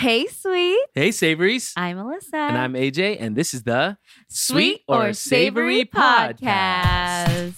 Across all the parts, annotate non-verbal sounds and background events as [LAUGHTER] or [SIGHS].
Hey, sweet. Hey, Savories. I'm Alyssa. and I'm AJ, and this is the Sweet or Savory Podcast.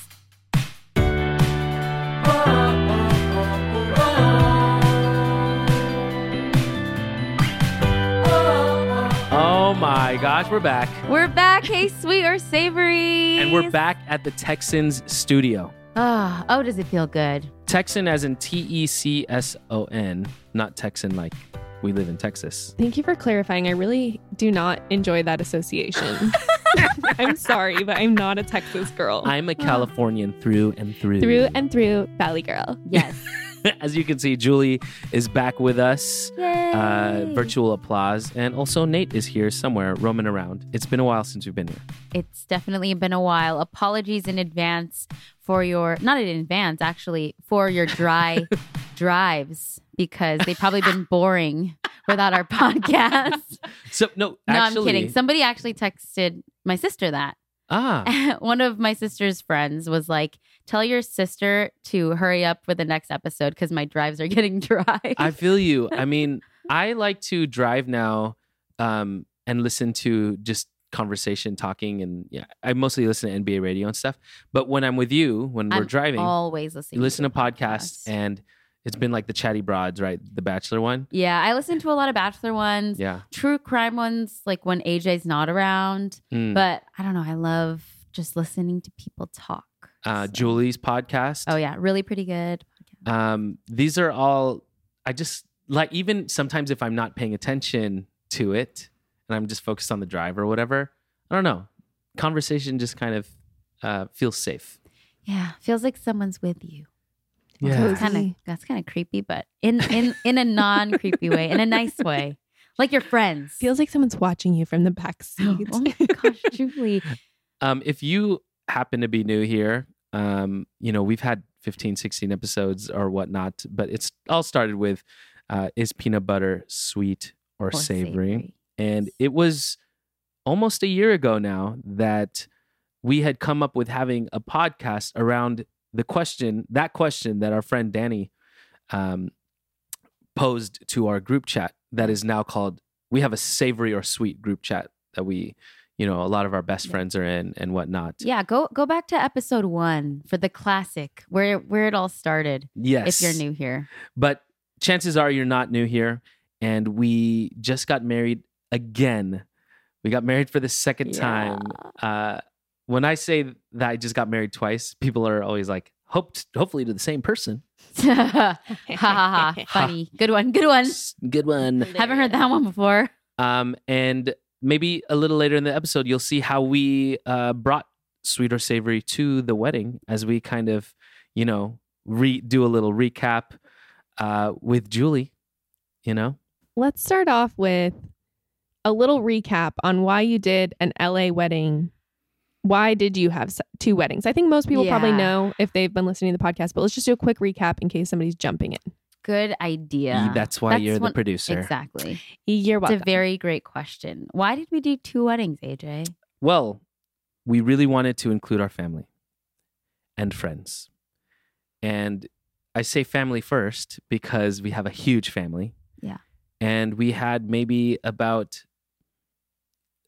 Oh my gosh, we're back. We're back. Hey, sweet or savory. And we're back at the Tecson's studio. Oh, oh, does it feel good? Tecson as in T E C S O N, not Texan like we live in Texas. Thank you for clarifying. I really do not enjoy that association. [LAUGHS] I'm sorry, but I'm not a Texas girl. I'm a Californian through and through. through and through Valley Girl. Yes. [LAUGHS] [LAUGHS] As you can see, Julie is back with us. Uh, virtual applause. And also, Nate is here somewhere roaming around. It's been a while since we've been here. It's definitely been a while. Apologies in advance for your, not in advance, actually, for your dry [LAUGHS] drives because they've probably been boring without our podcast. [LAUGHS] So, no, no, actually. I'm kidding. Somebody actually texted my sister that. ah, One of my sister's friends was like, Tell your sister to hurry up for the next episode because my drives are [LAUGHS] getting dry. I feel you. [LAUGHS] I mean, I like to drive now um, and listen to just conversation, talking, and yeah, I mostly listen to NBA radio and stuff. But when I'm with you, when we're driving, always listening. you listen to podcasts, podcasts. and it's been like the Chatty Broads, right? The Bachelor one. yeah, I listen to a lot of Bachelor ones, Yeah. true crime ones, like when AJ's not around. Mm. But I don't know. I love just listening to people talk. Uh, So- Julie's podcast. Oh yeah, really pretty good. um, these are all I just like even sometimes if I'm not paying attention to it and I'm just focused on the drive or whatever, I don't know. Conversation just kind of uh, feels safe. Yeah, feels like someone's with you. Yeah. That's kind of that's kind of creepy, but in in in a non creepy way, in a nice [LAUGHS] way, like your friends. Feels like someone's watching you from the back [LAUGHS] oh, seat. oh my gosh, Julie. [LAUGHS] Um, if you happen to be new here, um, you know, we've had 15, 16 episodes or whatnot, but it's all started with uh, is peanut butter sweet or, Or savory? And it was almost a year ago now that we had come up with having a podcast around the question, that question that our friend Danny um, posed to our group chat that is now called, we have a savory or sweet group chat that we, you know, a lot of our best friends are in and whatnot. Yeah, go go back to episode one for the classic where where it all started. Yes. If you're new here, But chances are you're not new here. And we just got married again. We got married for the second time. Uh, when I say that I just got married twice, people are always like, Hope, hopefully to the same person. [LAUGHS] [LAUGHS] ha ha ha! [LAUGHS] Funny, good one, good one. Good one. Haven't heard that one before. Um, and maybe a little later in the episode, you'll see how we uh, brought sweet or savory to the wedding as we kind of, you know, re- do a little recap uh, with Julie. You know, Let's start off with a little recap on why you did an LA wedding. Why did you have two weddings? I think most people probably know if they've been listening to the podcast, but let's just do a quick recap in case somebody's jumping in. Good idea. that's why you're the producer. Exactly. You're welcome. It's a very great question. Why did we do two weddings, AJ? Well, we really wanted to include our family and friends. And I say family first because we have a huge family. Yeah. And we had maybe about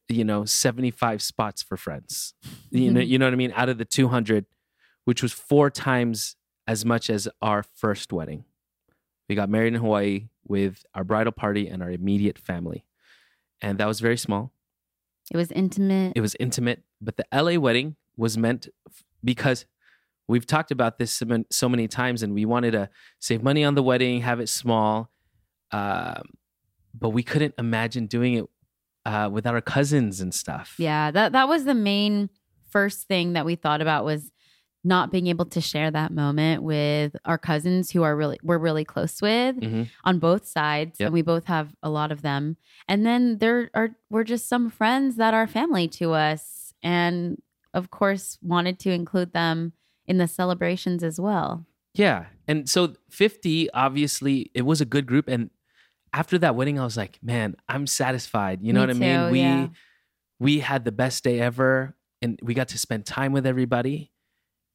you know 75 spots for friends. You know [LAUGHS] you know what I mean out of the 200 which was four times as much as our first wedding. We got married in Hawaii with our bridal party and our immediate family. And that was very small It was intimate. it was intimate but the la wedding was meant f- because we've talked about this so man- so many times and we wanted to save money on the wedding have it small um, but we couldn't imagine doing it uh, without our cousins and stuff yeah, that that was the main first thing that we thought about was not being able to share that moment with our cousins who are really we're really close with Mhm. on both sides Yep. and we both have a lot of them. And then there are we're just some friends that are family to us and of course wanted to include them in the celebrations as well. Yeah. And so 50 obviously it was a good group. And after that wedding i was like man i'm satisfied. You know Me what i mean? we yeah. we had the best day ever and we got to spend time with everybody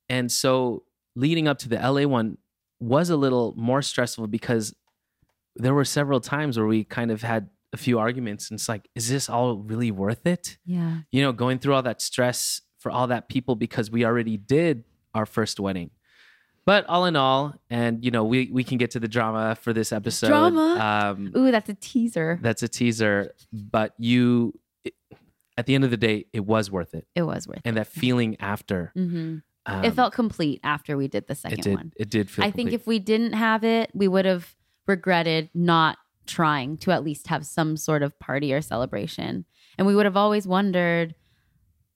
and so leading up to the la one was a little more stressful because there were several times where we kind of had a few arguments, and it's like, is this all really worth it? Yeah. You know, going through all that stress for all that people because we already did our first wedding. But all in all, and you know, we we can get to the drama for this episode. Drama? Um, Ooh, that's a teaser. that's a teaser, but you, it- at the end of the day, it was worth it, It was worth and it. And that feeling after, hmm um, it felt complete after we did the second it did one. it did feel. I think complete. if we didn't have it, we would have regretted not trying to at least have some sort of party or celebration. And we would have always wondered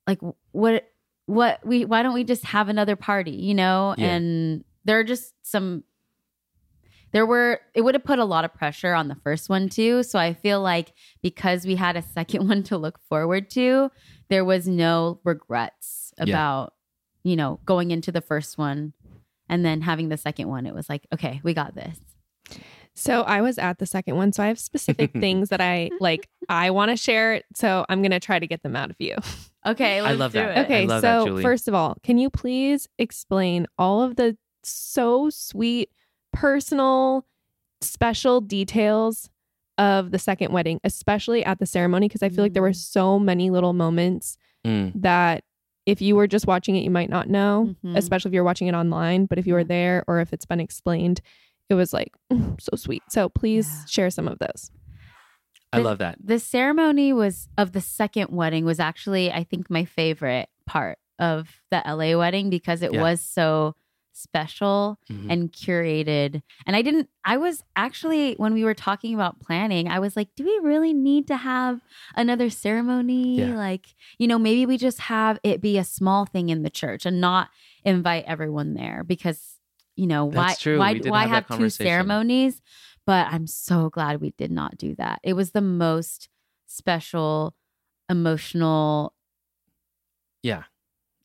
like what what we why don't we just have another party, you know? Yeah. And there are just some there were it would have put a lot of pressure on the first one too. So I feel like because we had a second [LAUGHS] one to look forward to, there was no regrets Yeah. About, you know, going into the first one and then having the second one. It was like, okay, we got this. So I was at the second one, so I have specific [LAUGHS] things that I like. I want to share, so I'm gonna try to get them out of you. Okay, I let's love do that. it. Okay, love so Julie. first of all, can you please explain all of the so sweet, personal, special details of the second wedding, especially at the ceremony? Because I feel like there were Mm. so many little moments Mm, that if you were just watching it, you might not know, Mhm. especially if you're watching it online. But if you were there or if it's been explained, it was like [LAUGHS] so sweet. So please Yeah. share some of those. I The- love that. The ceremony was of the second wedding was actually, I think, my favorite part of the LA wedding because it Yeah. was so special Mhm. and curated. And I didn't, I was actually, when we were talking about planning, I was like, do we really need to have another ceremony? Yeah. Like, you know, maybe we just have it be a small thing in the church and not invite everyone there because, you know, why, why, why have have two ceremonies? But I'm so glad we did not do that. It was the most special, emotional Yeah.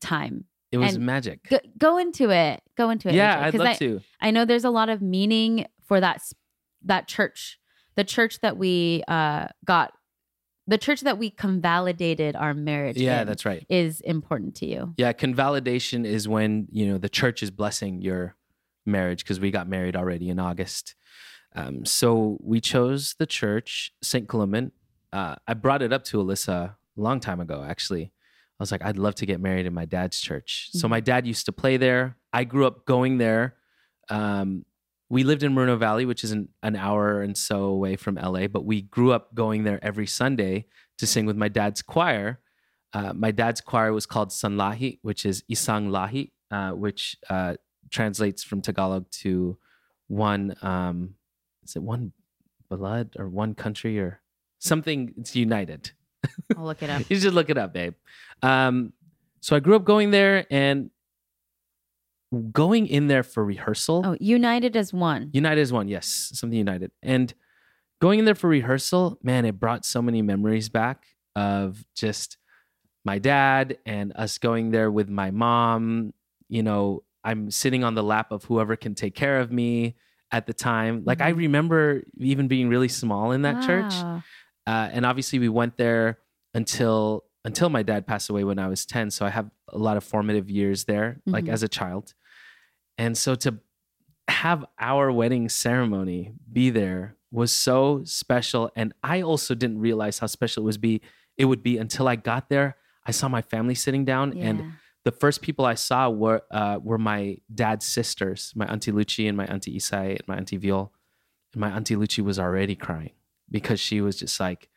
time. It was magic. Go, go into it. Go into it. yeah, I'd love I, to. I know there's a lot of meaning for that that church, the church that we uh, got, the church that we convalidated our marriage. Yeah, that's right. is important to you. Yeah, convalidation is when you know the church is blessing your marriage because we got married already in August. Um, so we chose the church, St. Clement. Uh, I brought it up to Alyssa a long time ago, actually. I was like, I'd love to get married in my dad's church. So Mhm. my dad used to play there. I grew up going there. Um, we lived in Moreno Valley, which is an, an hour and so away from LA, but we grew up going there every Sunday to sing with my dad's choir. Uh, my dad's choir was called Sanlahi, which is Isang Lahi, uh, which uh, translates from Tagalog to one. Um, is it one blood or one country or something? It's united. I'll look it up. [LAUGHS] You should look it up, babe. Um, so I grew up going there and going in there for rehearsal. Oh, united as one. United as one, yes, something United. And going in there for rehearsal, man, it brought so many memories back of just my dad and us going there with my mom. You know, I'm sitting on the lap of whoever can take care of me at the time. Like I Mhm. remember even being really small in that church. Uh, and obviously we went there until until my dad passed away when I was 10 so I have a lot of formative years there like Mhm. as a child. And so to have our wedding ceremony be there was so special. And I also didn't realize how special it was be it would be until I got there. I saw my family sitting down and the first people I saw were uh, were my dad's sisters, my auntie Lucy and my auntie Isai and my auntie Viol. And my auntie Lucy was already crying because she was just like,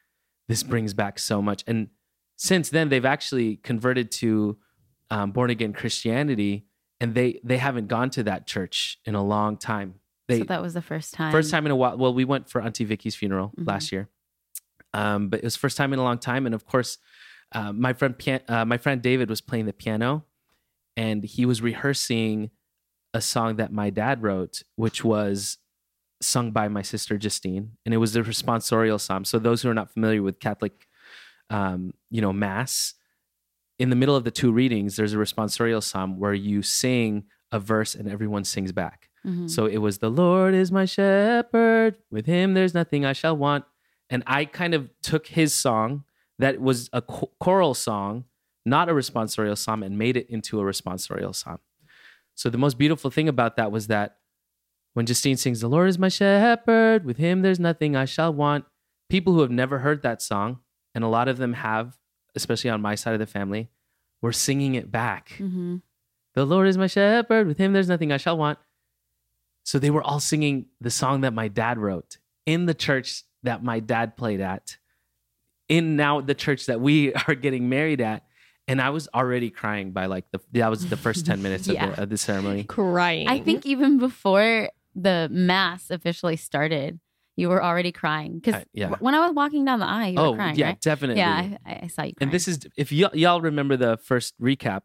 "This brings back so much." And since then, they've actually converted to um, born again Christianity, and they they haven't gone to that church in a long time. They so that was the first time. First time in a while. Well, we went for Auntie Vicky's funeral Mhm. last year, um, but it was first time in a long time. And of course, uh, my friend uh, my friend David was playing the piano, and he was rehearsing a song that my dad wrote, which was sung by my sister Justine, and it was the responsorial psalm. So those who are not familiar with Catholic, um, you know, mass, in the middle of the two readings, there's a responsorial psalm where you sing a verse and everyone sings back. Mhm. So it was, The Lord is my shepherd. With him, there's nothing I shall want. And I kind of took his song that was a cho- choral song, not a responsorial psalm, and made it into a responsorial psalm. So the most beautiful thing about that was that when Justine sings, The Lord is my shepherd, with him there's nothing I shall want. People who have never heard that song, and a lot of them have, especially on my side of the family, were singing it back. hmm The Lord is my shepherd, with him there's nothing I shall want. So they were all singing the song that my dad wrote in the church that my dad played at, in now the church that we [LAUGHS] are getting married at. And I was already crying by like the that was the first 10 minutes of, the, [LAUGHS] of the ceremony. Crying. I think even before the mass officially started, you were already crying because Uh, yeah. when I was walking down the aisle, you oh, were crying, yeah, right? definitely. Yeah, I, I saw you. Crying. and this is if y- y'all remember the first recap,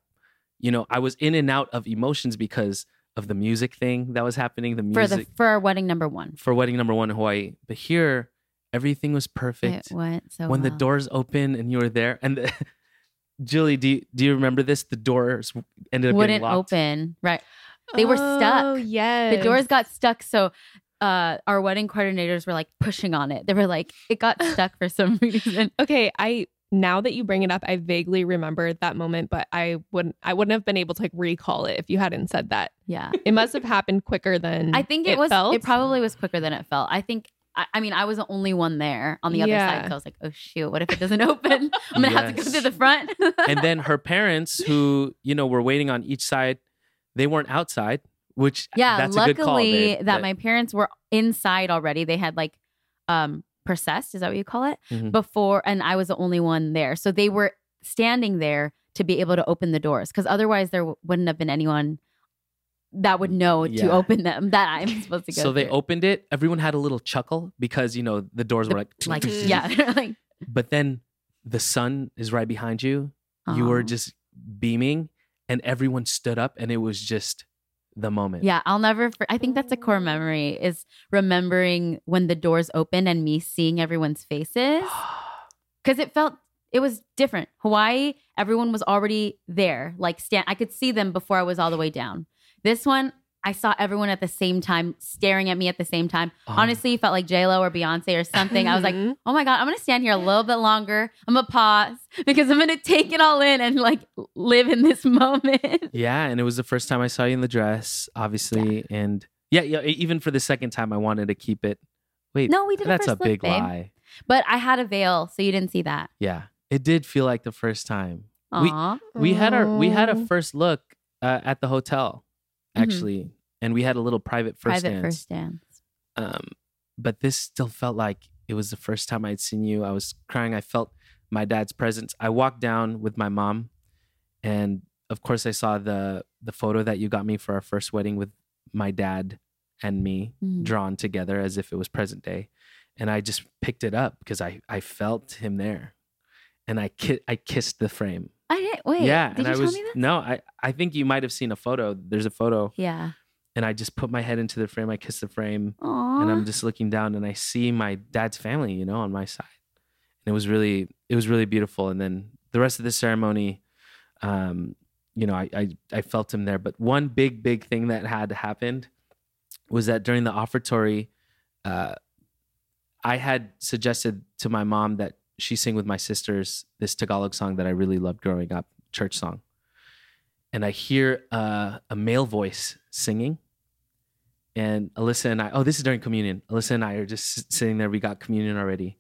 you know, I was in and out of emotions because of the music thing that was happening, the for music the for our wedding number one. for wedding number 1 in Hawaii. But here everything was perfect. It went so when the doors open and you were there and the, [LAUGHS] Julie, do you, do you remember this? The doors ended up wouldn't open. Right, they were stuck. Oh, yes. the doors got stuck. So uh, our wedding coordinators were like pushing on it. They were like, it got [LAUGHS] stuck for some reason. Okay, I now that you bring it up, I vaguely remember that moment, but I wouldn't I wouldn't have been able to like recall it if you hadn't said that. Yeah, It must have happened quicker than I think it, was. felt. It probably was quicker than it felt. I think. I, I mean, I was the only one there on the other Yeah. side. So I was like, "Oh shoot! What if it doesn't [LAUGHS] open? I'm gonna have to go Yes. to the front." and then her parents, who you know were waiting on each side, they weren't outside. Which yeah, that's luckily a good call, babe, that my parents were inside already. They had like um processed, is that what you call it? Mhm. Before and I was the only one there. So they were standing there to be able to open the doors cuz otherwise there w- wouldn't have been anyone that would know Yeah. to open them [LAUGHS] that I'm supposed to go. so they through. opened it. Everyone had a little chuckle because you know the doors The- were like [LAUGHS] like [LAUGHS] yeah, like But then the sun is right behind you. You were just beaming, and everyone stood up, and it was just the moment. Yeah, I'll never. For- I think that's a core memory is remembering when the doors opened and me seeing everyone's faces [GASPS] because it felt it was different. Hawaii, everyone was already there. Like stand, I could see them before I was all the way down. This one, I saw everyone at the same time, staring at me at the same time. Oh. Honestly, it felt like J Lo or Beyonce or something. I was like, Mhm. oh my god, I'm gonna stand here a little bit longer. I'm gonna pause because I'm gonna take it all in and like live in this [LAUGHS] moment. Yeah, and it was the first time I saw you in the dress, obviously, and yeah, yeah. Even for the second time, I wanted to keep it. Wait, no, we did. that's a first big babe. lie. But I had a veil, so you didn't see that. Yeah, it did feel like the first time. We- We had our we had a Oh. first look uh, at the hotel, Mhm. actually, and we had a little private first private dance. first dance. Um, but this still felt like it was the first time I'd seen you. I was crying. I felt my dad's presence. I walked down with my mom, and of course, I saw the the photo that you got me for our first wedding with my dad and me Mhm. drawn together as if it was present day. And I just picked it up because I I felt him there, and I ki- I kissed the frame. I didn't wait. yeah, did and you I tell was me this? no, I I think you might have seen a photo. There's a photo, Yeah. And I just put my head into the frame. I kiss the frame Aww. and I'm just looking down and I see my dad's family, you know, on my side. And it was really, it was really beautiful. And then the rest of the ceremony, um, you know, I, I, I felt him there. But one big, big thing that had happened was that during the offertory, uh, I had suggested to my mom that she sing with my sisters this Tagalog song that I really loved growing up, church song. And I hear uh, a male voice singing and Alyssa and I, oh, this is during communion. Alyssa and I are just sitting there. We got communion already.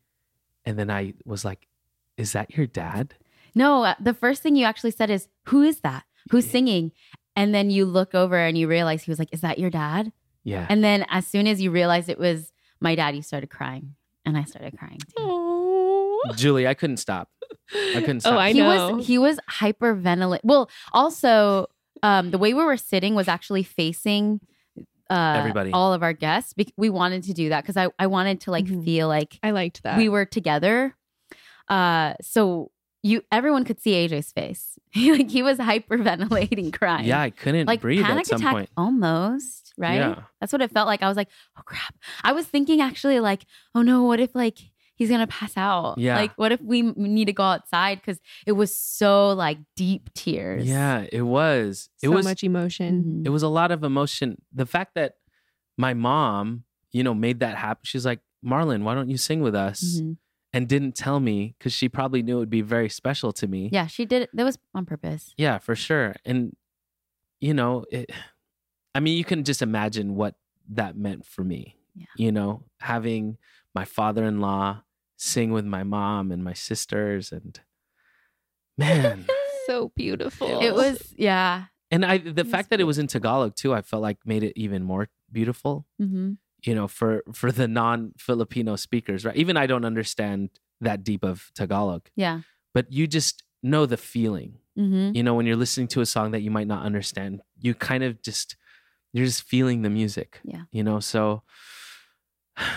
And then I was like, is that your dad? no, uh, the first thing you actually said is, "Who is that? Who's singing?" And then you look over and you realize he was like, "Is that your dad?" Yeah. And then as soon as you realized it was my dad, you started crying, and I started crying too. Oh. Julie, I couldn't stop. I couldn't [LAUGHS] stop. Oh, I he know. was he was hyperventilating. Well, also um, the way we were sitting was actually facing uh, Everybody. all of our guests. We wanted to do that because I I wanted to like Mhm. feel like I liked that. we were together. Uh, so you everyone could see AJ's face. [LAUGHS] like he was hyperventilating, crying. yeah, I couldn't like breathe panic at some attack point. almost. Right. Yeah. That's what it felt like. I was like, oh crap. I was thinking actually like, oh no, what if like he's gonna pass out? Yeah. Like what if we need to go outside because it was so like deep tears. Yeah, it was. It was so was much emotion. Mhm. it was a lot of emotion. The fact that my mom, you know, made that happen. She's like, Marlon, why don't you sing with us? Mhm. And didn't tell me because she probably knew it would be very special to me. Yeah, she did it. That was on purpose. Yeah, for sure. And you know, it, I mean, you can just imagine what that meant for me. Yeah. You know, having my father-in-law sing with my mom and my sisters and [LAUGHS] man. So beautiful. It was yeah. and i the was fact that it was in tagalog too i felt like made it even more beautiful. Hmm you know for for the non-filipino speakers right? Even i don't understand that deep of tagalog. Yeah. but you just know the feeling. Hmm you know when you're listening to a song that you might not understand you kind of just you're just feeling the music Yeah. you know? So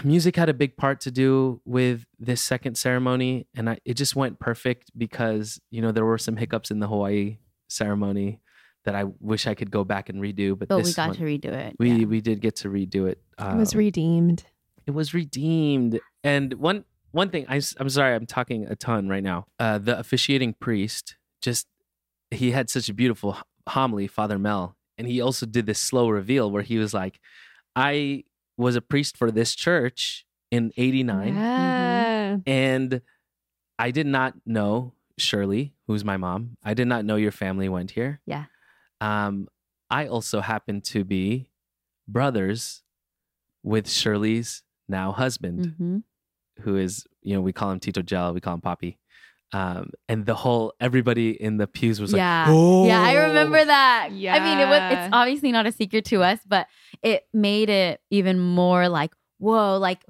music had a big part to do with this second ceremony and I, it just went perfect because you know there were some hiccups in the hawaii ceremony that i wish i could go back and redo but, But this we got one, to redo it. we yeah. we did get to redo it It was Um, redeemed. it was redeemed. And one one thing, I, i'm sorry, I'm talking a ton right now. Uh, the officiating priest just he had such a beautiful homily, Father Mel, and he also did this slow reveal where he was like, "I was a priest for this church in '89, Yeah. and I did not know Shirley, who's my mom. I did not know your family went here. Yeah. Um, I also happen to be brothers with Shirley's now husband, Mhm. who is, you know, we call him Tito Gel, we call him Poppy. Um, and the whole everybody in the pews was like, yeah. "Oh." Yeah, I remember that. Yeah, I mean, it was it's obviously not a secret to us, but it made it even more like, whoa, like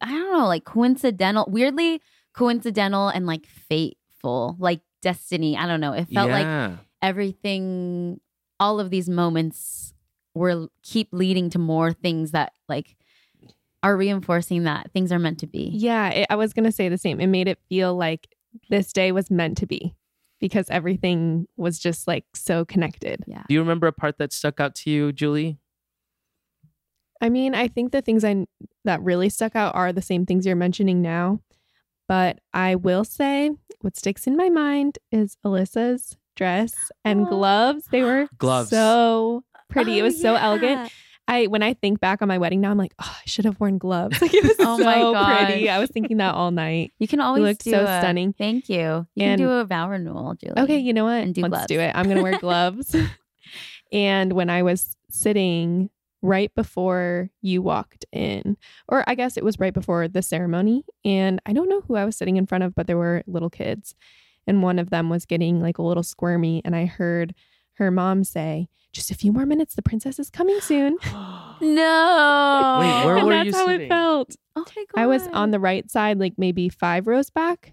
I don't know, like coincidental, weirdly coincidental and like fateful, like destiny. I don't know. It felt like everything all of these moments were keep leading to more things that like are reinforcing that things are meant to be. Yeah, it, I was going to say the same. It made it feel like this day was meant to be because everything was just like so connected. Yeah. Do you remember a part that stuck out to you, Julie? I mean, I think the things I that really stuck out are the same things you're mentioning now. But I will say what sticks in my mind is Alyssa's dress and Oh. gloves. They were Gloves. so pretty. Oh, it Oh, was so elegant. I when I think back on my wedding now, I'm like, oh, I should have worn gloves. Like it was [LAUGHS] Oh so my pretty. I was thinking that all night. You can always looked do so a- stunning. Thank you. You And- can do a vow renewal, Julie. Okay, you know what? And do Let's gloves. do it. I'm gonna wear [LAUGHS] gloves. and when I was sitting right before you walked in, or I guess it was right before the ceremony, and I don't know who I was sitting in front of, but there were little kids, and one of them was getting like a little squirmy, and I heard her mom say, "Just a few more minutes. The princess is coming soon." [GASPS] No. Wait, where and were that's you how sitting? it felt. Oh my god. I was on the right side, like maybe five rows back.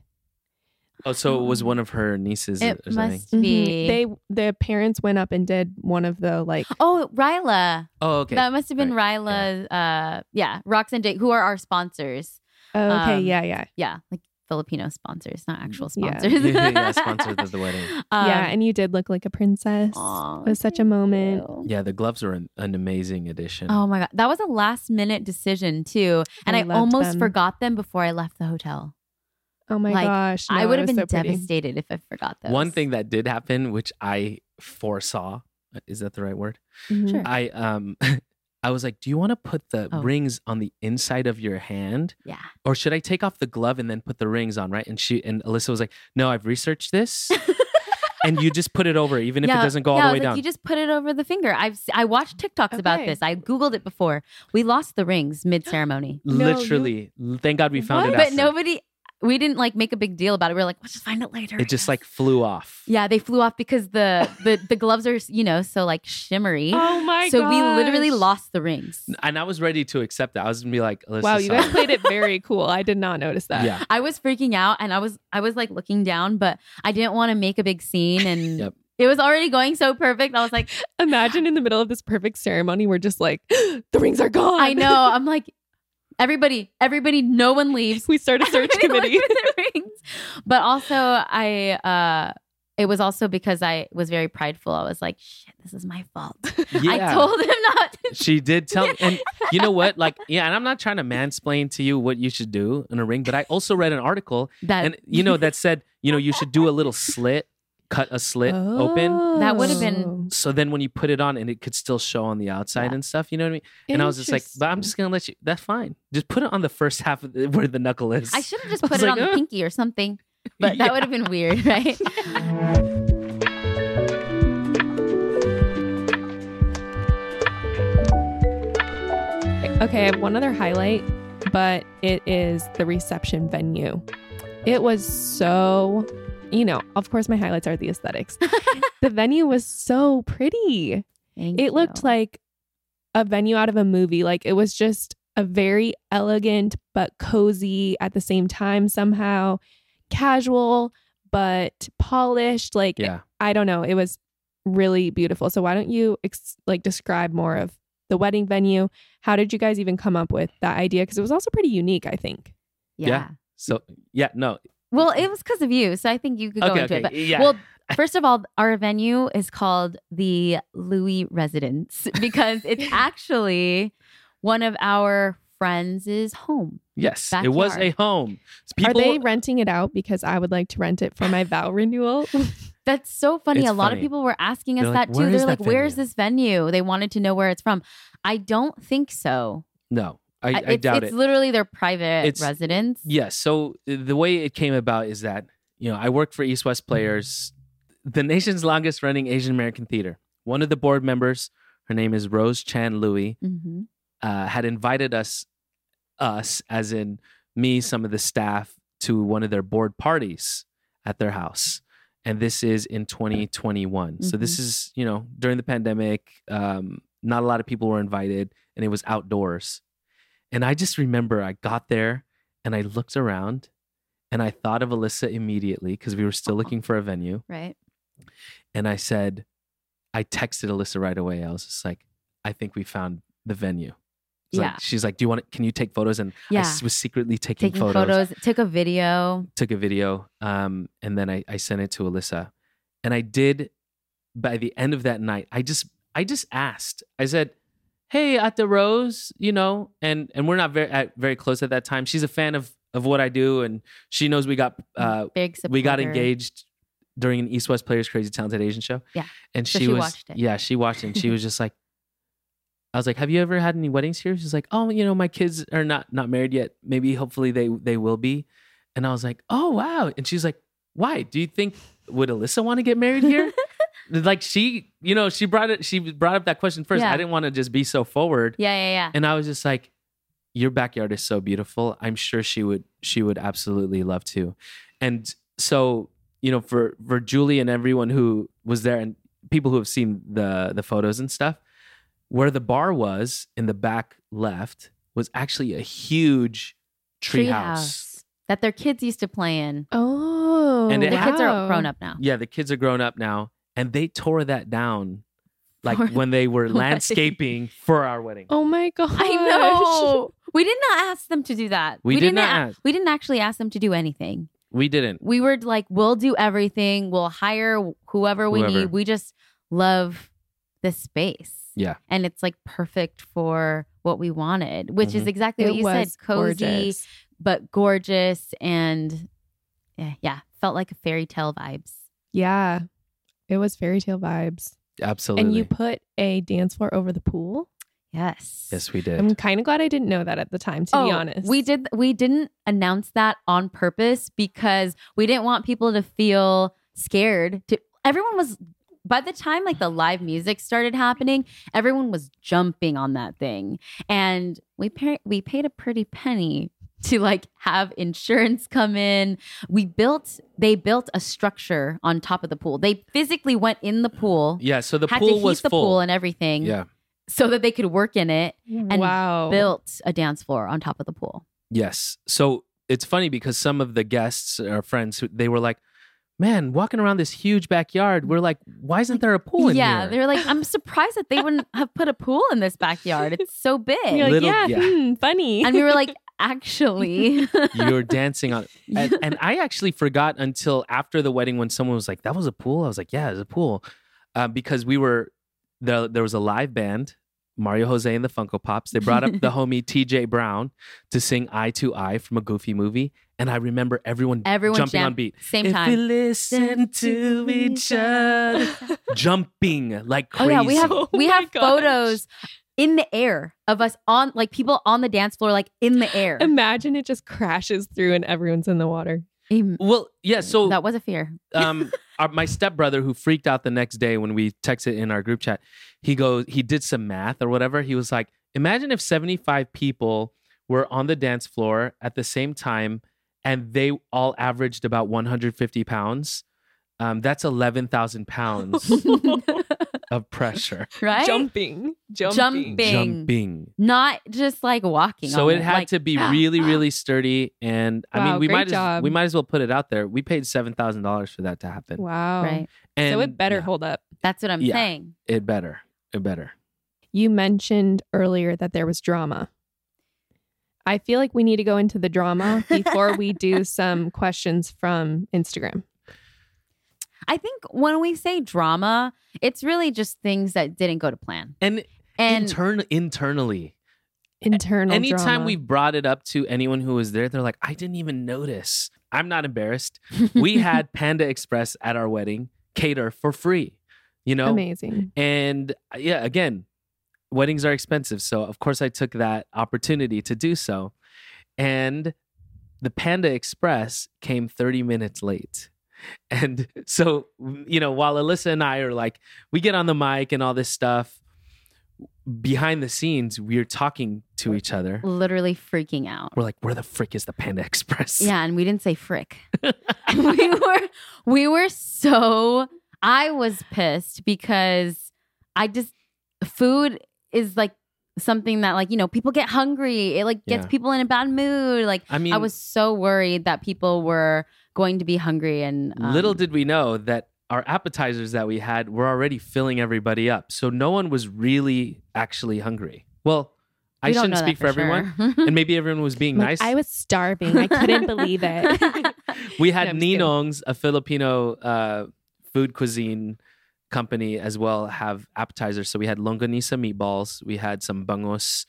Oh, so it was one of her nieces It or something. must be. Mhm. They the parents went up and did one of the like [GASPS] Oh, Ryla. Oh, okay. That must have been Right. Ryla's. Uh, yeah, Rox and Jake, who are our sponsors. oh, okay, Um, yeah, yeah. Yeah, like Filipino sponsors, not actual Yeah. sponsors. [LAUGHS] yeah, [LAUGHS] sponsors of the wedding. Um, yeah, and you did look like a princess. aw, it was such a moment. you. Yeah, the gloves were an, an amazing addition. Oh my god, that was a last minute decision too, and I I, almost them. forgot them before I left the hotel. Oh my Like, gosh. I would have been so pretty. devastated if I forgot those. One thing that did happen, which I foresaw, is that the right word? Mhm. Sure. I um [LAUGHS] I was like, "Do you want to put the Oh. rings on the inside of your hand, yeah, or should I take off the glove and then put the rings on?" Right? And she and Alyssa was like, "No, I've researched this, [LAUGHS] and you just put it over, even if it doesn't go all the way like, down." You just put it over the finger. I've I watched TikToks about this. I googled it before. We lost the rings mid ceremony, No, [GASPS] Literally, l- thank God we found What? it. but after. nobody. We didn't like make a big deal about it. We were like, let's just find it later. It just like flew off. yeah, they flew off because the the the gloves are you know so like shimmery. Oh my God. so we literally lost the rings. And I was ready to accept that. I was gonna be like, Alyssa, Wow, you guys played it very cool. I did not notice that. Yeah. I was freaking out and I was I was like looking down, but I didn't want to make a big scene and [LAUGHS] Yep. it was already going so perfect. I was like, Imagine in the middle of this perfect ceremony, we're just like, [GASPS] the rings are gone. I know. I'm like, everybody, everybody, no one leaves. [LAUGHS] We start a search Everybody committee. look the rings. But also, I uh, it was also because I was very prideful. I was like, shit, this is my fault. Yeah. I told him not. To. She did tell me. [LAUGHS] And you know what? Like, yeah, and I'm not trying to mansplain to you what you should do in a ring, but I also read an article That and you know that said, you know, you should do a little slit, cut a slit open. That would have been- Oh. So then when you put it on and it could still show on the outside Yeah. and stuff, you know what I mean? And I was just like, but I'm just gonna let you that's fine. Just put it on the first half of the, [LAUGHS] where the knuckle is. I should have just [LAUGHS] I put was it like, on the "Uh." pinky or something. [LAUGHS] But that Yeah. would have been weird, right? Okay, I have one other highlight, but it is the reception venue. It was so, you know, of course, my highlights are the aesthetics. [LAUGHS] the venue was so pretty. Thank It looked like a venue out of a movie. Like it was just a very elegant but cozy at the same time, somehow casual but polished. Like Yeah. I don't know. It was really beautiful. So why don't you ex- like describe more of the wedding venue? How did you guys even come up with that idea? Because it was also pretty unique, I think. yeah. yeah. So yeah, no. Well, it was because of you, so I think you could go Okay, into okay. it. But yeah. well, first of all, our venue is called the Loui Residence [LAUGHS] because it's [LAUGHS] actually one of our friends' home. yes, it was a backyard. home. People, Are they renting it out? Because I would like to rent it for my [LAUGHS] vow renewal. That's so funny. It's a lot funny. of people were asking us They're like, that too. They're that like, "Where's venue?" this venue?" They wanted to know where it's from. I don't think so. no, I, I, it's, doubt it's it. literally their private It's- residence. Yes. So uh, the way it came about is that, you know, I work for East West Players, the nation's [LAUGHS] longest running Asian American theater. One of the board members, her name is Rose Chan Loui, hmm uh, had invited us, us as in me, some of the staff, to one of their board parties at their house. And this is in 2021. So this is, you know, during the pandemic. Um, not a lot of people were invited, and it was outdoors. And I just remember I got there and I looked around and I thought of Alyssa immediately because we were still looking for a venue. Right. And I said, I texted Alyssa right away. I was just like, I think we found the venue. It's like- Yeah. she's like, Do you want to, can you take photos? And I Yeah. s- was secretly taking, Taking photos. Took a video. took a video, um, and then I, I sent it to Alyssa. And I did by the end of that night, I just I just asked. I said, Hey, at the Rose, you know, and and we're not very at, very close at that time. She's a fan of of what I do, and she knows we got uh Big supporter. we got engaged during an East West Players Crazy Talented Asian show. Yeah. And So she, she was watched it. yeah, she watched it and she was just [LAUGHS] like I was like, "Have you ever had any weddings here?" She's like, "Oh, you know, my kids are not not married yet. Maybe hopefully they they will be." And I was like, "Oh, wow." And she's like, "Why? Do you think would Alyssa want to get married here?" [LAUGHS] like she, you know, she brought it she brought up that question first. Yeah. I didn't want to just be so forward. Yeah, yeah, yeah. And I was just like, your backyard is so beautiful. I'm sure she would she would absolutely love to. And so, you know, for for Julie and everyone who was there and people who have seen the the photos and stuff, where the bar was in the back left was actually a huge treehouse. that their kids used to play in. Oh, And The ha- kids are grown up now. Yeah, the kids are grown up now and they tore that down like For when they were [LAUGHS] the wedding. landscaping for our wedding. Oh my gosh. I know. We did not ask them to do that. We did didn't not a- ask. We didn't actually ask them to do anything. We didn't. We were like, we'll do everything. We'll hire whoever we Whoever. need. We just love the space. Yeah. And it's like perfect for what we wanted, which is Mhm. exactly what you said. was Cozy, gorgeous. but gorgeous and yeah, yeah, felt like a fairy tale vibes. Yeah. It was fairy tale vibes. Absolutely. And you put a dance floor over the pool. Yes. yes, we did. I'm kind of glad I didn't know that at the time, to be oh, honest. Oh, We did we didn't announce that on purpose because we didn't want people to feel scared. To everyone was by the time like the live music started happening, everyone was jumping on that thing. And we pay, we paid a pretty penny to like have insurance come in. We built they built a structure on top of the pool. They physically went in the pool. Yeah, so the had pool to heat was the full. pool and everything yeah. so that they could work in it and wow. built a dance floor on top of the pool. Yes. So it's funny because some of the guests or friends they were like, "Man, walking around this huge backyard, we're like, why isn't there a pool in yeah, here?" Yeah, they're like, I'm surprised that they wouldn't have put a pool in this backyard. It's so [LAUGHS] big. Like, Little- yeah, yeah. hmm, funny. and we were like, [LAUGHS] actually, [LAUGHS] you're dancing on [LAUGHS] and, and I actually forgot until after the wedding when someone was like, "That was a pool." I was like, "Yeah, it's a pool," uh, because we were the there was a live band, Mario Jose and the Funko Pops. They brought up the [LAUGHS] homie T.J. Brown to sing "Eye to Eye" from a Goofy movie, and I remember everyone everyone jumping jam- on beat. Same if we time. listen to each other, jumping like Oh yeah, we have Oh we my have gosh. photos in the air of us on like people on the dance floor, like in the air. Imagine it just crashes through and everyone's in the water. Well, yeah. So that was a fear. [LAUGHS] um, our, my stepbrother who freaked out the next day when we texted in our group chat, he goes, he did some math or whatever. He was like, imagine if 75 people were on the dance floor at the same time and they all averaged about 150 pounds. Um, that's 11,000 pounds [LAUGHS] [LAUGHS] of pressure. [LAUGHS] right? Jumping. Jumping. jumping, Jumping. not just like walking. So on it had like, to be really, really sturdy. And I Wow, mean, we great might as, job. we might as well put it out there. We paid seven thousand dollars for that to happen. Wow. right. And so it better yeah, hold up. That's what I'm Yeah. saying. It better. It better. You mentioned earlier that there was drama. I feel like we need to go into the drama [LAUGHS] before we do some questions from Instagram. I think when we say drama, it's really just things that didn't go to plan. And, And intern internally, Internal anytime drama. we brought it up to anyone who was there, they're like, I didn't even notice. I'm not embarrassed. We [LAUGHS] had Panda Express at our wedding cater for free, you know? Amazing. And uh, yeah, again, weddings are expensive. So, of course, I took that opportunity to do so. And the Panda Express came 30 minutes late. [LAUGHS] And so, you know, while Alyssa and I are like, we get on the mic and all this stuff, behind the scenes, we're talking to each other. literally freaking out. We're like, where the frick is the Panda [LAUGHS] Express? Yeah, and we didn't say frick. [LAUGHS] we were we were so I was pissed because I just food is like something that like, you know, people get hungry. It like gets Yeah. people in a bad mood. Like I mean, I was so worried that people were going to be hungry and um, Little did we know that our appetizers that we had were already filling everybody up. So no one was really actually hungry. Well, I we shouldn't speak for, everyone. sure. [LAUGHS] And maybe everyone was being Like, nice. I was starving. I couldn't believe it. [LAUGHS] we had kidding. Ninong's, a Filipino uh, food cuisine company as well, have appetizers. So we had longanisa meatballs. We had some bangos,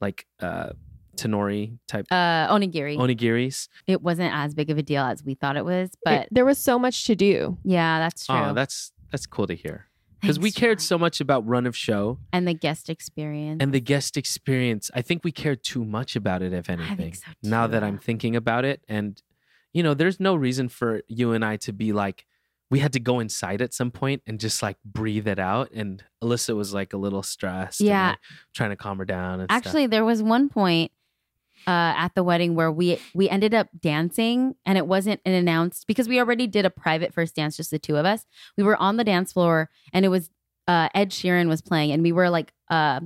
like uh, tenori type uh onigiri. onigiris. it wasn't as big of a deal as we thought it was, It- but there was so much to do. yeah, that's true. Oh, that's that's cool to hear. Because we Thanks, cared John. so much about run of show and the guest experience. and the guest experience. I think we cared too much about it, if anything. think so, now too. that I'm thinking about it, and you know, there's no reason for you and I to be like, we had to go inside at some point and just like breathe it out. And Alyssa was like a little stressed. and, Yeah. like, trying to calm her down. And stuff. Actually, there was one point uh, at the wedding where we we ended up dancing, and it wasn't an announced because we already did a private first dance, just the two of us. We were on the dance floor, and it was uh, Ed Sheeran was playing, and we were like. Uh,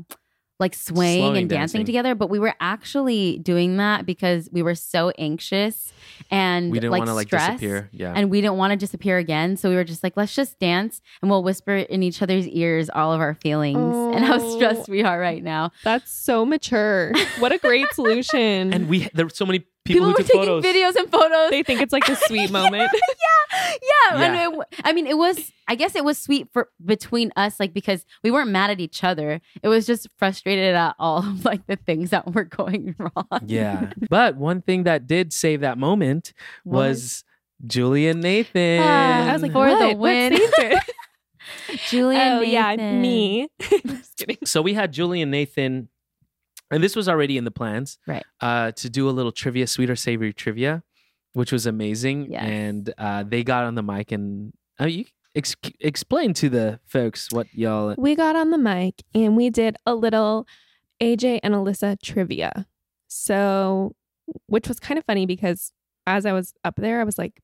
like swaying Slowing and dancing, dancing. together, but we were actually doing that because we were so anxious and we didn't like want to like stressed, disappear. Yeah. and we didn't want to disappear again. So we were just like, let's just dance and we'll whisper in each other's ears all of our feelings and how Oh. stressed we are right now. That's so mature. What a great [LAUGHS] solution. and we there were so many people, People, who were took taking photos. videos and photos. they think it's like a sweet [LAUGHS] moment. Yeah, yeah. Yeah. And it, w- I mean, it was. I guess it was sweet for between us, like because we weren't mad at each other. It was just frustrated at all of like the things that were going [LAUGHS] wrong. Yeah. but one thing that did save that moment was Julie and Nathan. Ah, I was like, For what? the What win. saved? [LAUGHS] Julie. oh yeah, me. [LAUGHS] Just kidding. so we had Julie and Nathan, and this was already in the plans, Right. Uh, to do a little trivia, sweet or savory trivia, which was amazing. Yes. And uh, they got on the mic and uh, you ex- explain to the folks what y'all. We got on the mic and we did a little AJ and Alyssa trivia. So, which was kind of funny because as I was up there, I was like,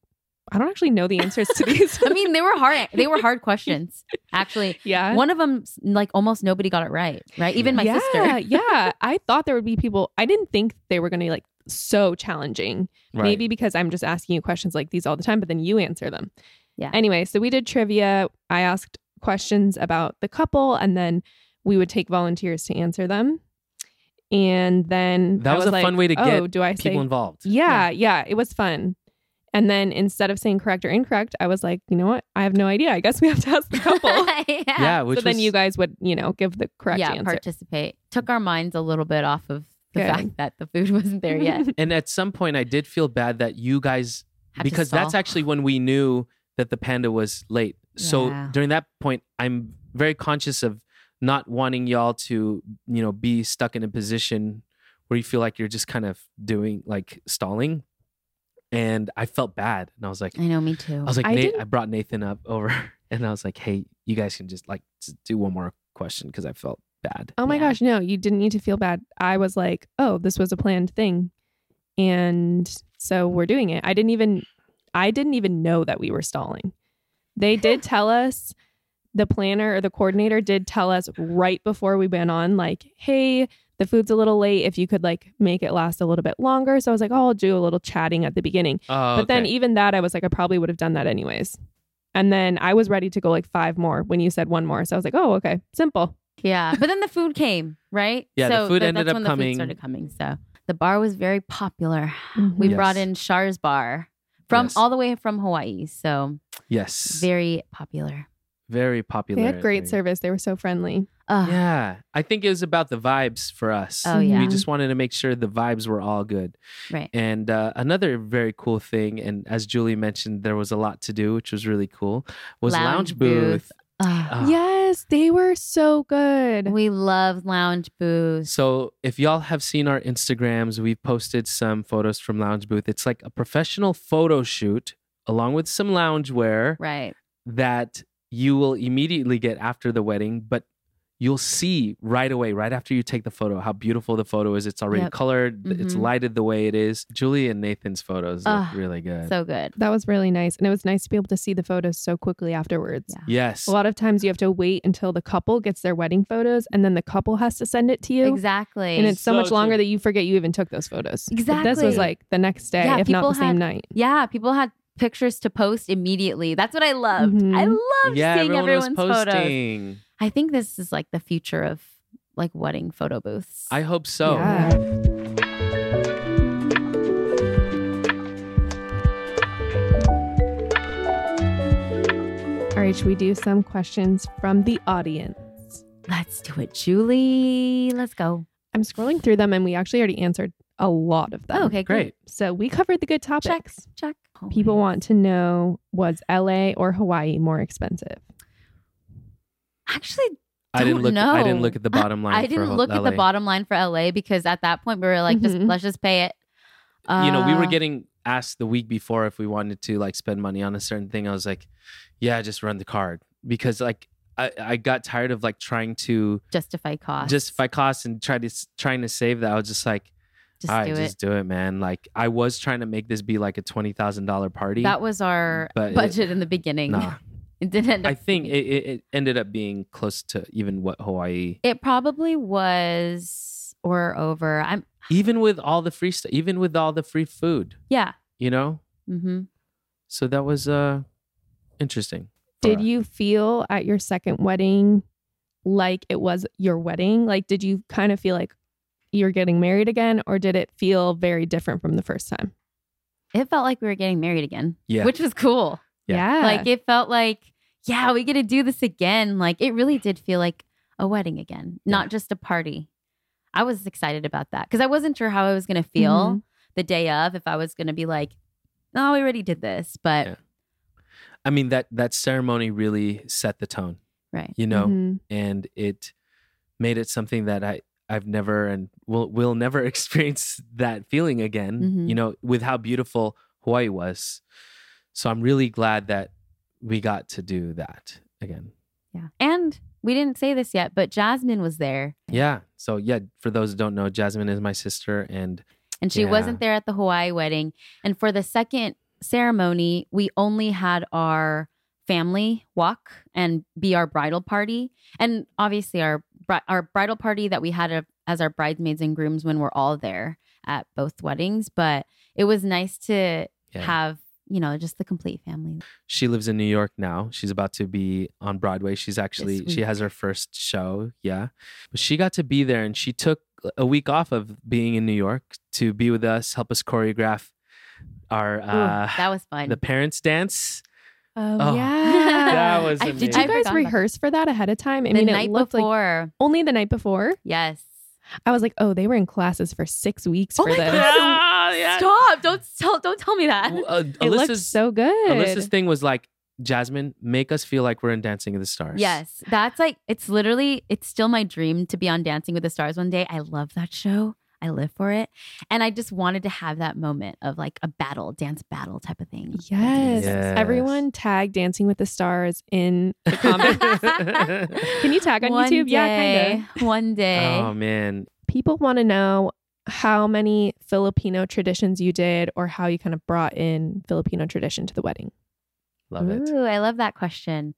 I don't actually know the answers to these. [LAUGHS] I mean, they were hard. They were hard [LAUGHS] questions. Actually, yeah. one of them, like almost nobody got it right. Right, even my yeah, sister. yeah. [LAUGHS] I thought there would be people, I didn't think they were going to be like so challenging. Right. Maybe because I'm just asking you questions like these all the time, but then you answer them. Yeah. Anyway, so we did trivia. I asked questions about the couple, and then we would take volunteers to answer them. And then That I was a like, fun way to oh, get do I say people involved. yeah, yeah, it was fun. And then instead of saying correct or incorrect, I was like, you know what? I have no idea. I guess we have to ask the couple. [LAUGHS] yeah. Yeah, which so then was- you guys would, you know, give the correct yeah, answer. participate. Took our minds a little bit off of the fact that the food [LAUGHS] wasn't there yet. [LAUGHS] And at some point, I did feel bad that you guys, Had to because that's stall. actually when we knew that the panda was late. So Yeah. during that point, I'm very conscious of not wanting y'all to, you know, be stuck in a position where you feel like you're just kind of doing like stalling. And I felt bad. And I was like, I know, me too. I was like, I Nate, didn't- I brought Nathan up over [LAUGHS] and I was like, hey, you guys can just like s- do one more question because I felt bad. Oh my Yeah. gosh, no, you didn't need to feel bad. I was like, oh, this was a planned thing. And so we're doing it. I didn't even I didn't even know that we were stalling. They [LAUGHS] did tell us the planner or the coordinator did tell us right before we went on like, "Hey, the food's a little late if you could like make it last a little bit longer." So I was like, "Oh, I'll do a little chatting at the beginning." Oh, But then even that I was like I probably would have done that anyways. And then I was ready to go like five more when you said one more. So I was like, "Oh, okay. Simple." Yeah, but then the food came, right? Yeah, the so food th- ended that's up when the food started coming. So the bar was very popular. We Yes. brought in Char's Bar from Yes. all the way from Hawaii, so yes, very popular. very popular. They had great Very- service. They were so friendly. Ugh. Yeah, I think it was about the vibes for us. Oh yeah, We just wanted to make sure the vibes were all good. right. And uh, another very cool thing, and as Julie mentioned, there was a lot to do, which was really cool, was lounge, Lounge booth. Booth. Ugh. Ah. Yes, they were so good. We love lounge Booth. So if y'all have seen our Instagrams, we've posted some photos from Lounge Booth. It's like a professional photo shoot along with some loungewear right. that you will immediately get after the wedding, but you'll see right away, right after you take the photo, how beautiful the photo is. It's already Yep. colored, it's Mhm. lighted the way it is. Julie and Nathan's photos look Ah, really good. So good. That was really nice. And it was nice to be able to see the photos so quickly afterwards. Yeah. yes. A lot of times you have to wait until the couple gets their wedding photos and then the couple has to send it to you. Exactly. And it's so, So much longer true. that you forget you even took those photos. But This was like the next day, Yeah, if not people the same had- night. yeah, people had pictures to post immediately. That's what I loved. Mhm. I loved yeah, seeing everyone everyone's was photos. Posting. I think this is like the future of like wedding photo booths. I hope so. Yeah. All right, should we do some questions from the audience? Let's do it, Julie. Let's go. I'm scrolling through them and we actually already answered a lot of them. Oh, okay, great. Great. So we covered the good topics. Check. Oh, People my want to know was LA or Hawaii more expensive? Actually, I didn't Don't look I didn't look at the bottom line I for didn't Ho- look at the bottom line for LA because at that point we were like, just Mhm. let's just pay it. you know, we were Uh, getting asked the week before if we wanted to like spend money on a certain thing. I was like, yeah, just run the card because like I, I got tired of like trying to justify costs. justify costs and try to trying to save that. I was just like, just all right, do just it. do it, man. Like I was trying to make this be like a twenty thousand dollar party. That was our But it- budget in the beginning. nah, [LAUGHS] [LAUGHS] It didn't end up. I think it, it, it ended up being close to even what Hawaii. it probably was or over. I'm Even with all the free stuff, even with all the free food, yeah. you know. Mm-hmm. So that was uh interesting. Did you feel at your second wedding like it was your wedding? Like, did you kind of feel like you're getting married again, or did it feel very different from the first time? It felt like we were getting married again. Yeah. Which was cool. Yeah. Like it felt like, yeah, we get to do this again. Like it really did feel like a wedding again, not just a party. I was excited about that because I wasn't sure how I was going to feel Mhm. the day of, if I was going to be like, no, we already did this. But Yeah. I mean that that ceremony really set the tone, right. you know, Mhm. and it made it something that I I've never and will will never [LAUGHS] experience that feeling again, Mhm. you know, with how beautiful Hawaii was. So I'm really glad that we got to do that again. Yeah. And we didn't say this yet, but Jasmine was there Yeah. So yeah, for those who don't know, Jasmine is my sister and and she Yeah. wasn't there at the Hawaii wedding. And for the second ceremony, we only had our family walk and be our bridal party. And obviously our our bridal party that we had a, as our bridesmaids and grooms when we're all there at both weddings, but it was nice to Yeah. have, you know, just the complete family. she lives in New York now. She's about to be on Broadway. She's actually she has her first show. Yeah. But she got to be there and she took a week off of being in New York to be with us, help us choreograph our Ooh, uh that was fun. the parents dance. Oh, Oh, yeah. [LAUGHS] that was I- Did you guys forgot about rehearse for that ahead of time? I the mean, night it looked like before. only the night before. yes. I was like, oh, they were in classes for six weeks Oh for my this. God. Yeah, yeah. Stop. Don't tell don't tell me that. Well, uh, It looked Alyssa's, so good. Alyssa's thing was like, Jasmine, make us feel like we're in Dancing with the Stars. Yes, that's like it's literally it's still my dream to be on Dancing with the Stars one day. I love that show. I live for it. And I just wanted to have that moment of like a battle, dance battle type of thing. Yes. Yes. Everyone tag Dancing with the Stars in the [LAUGHS] comments. [LAUGHS] Can you tag on One YouTube? Yeah, kind of. One day. oh man, People want to know how many Filipino traditions you did or how you kind of brought in Filipino tradition to the wedding. love it. Ooh, I love that question.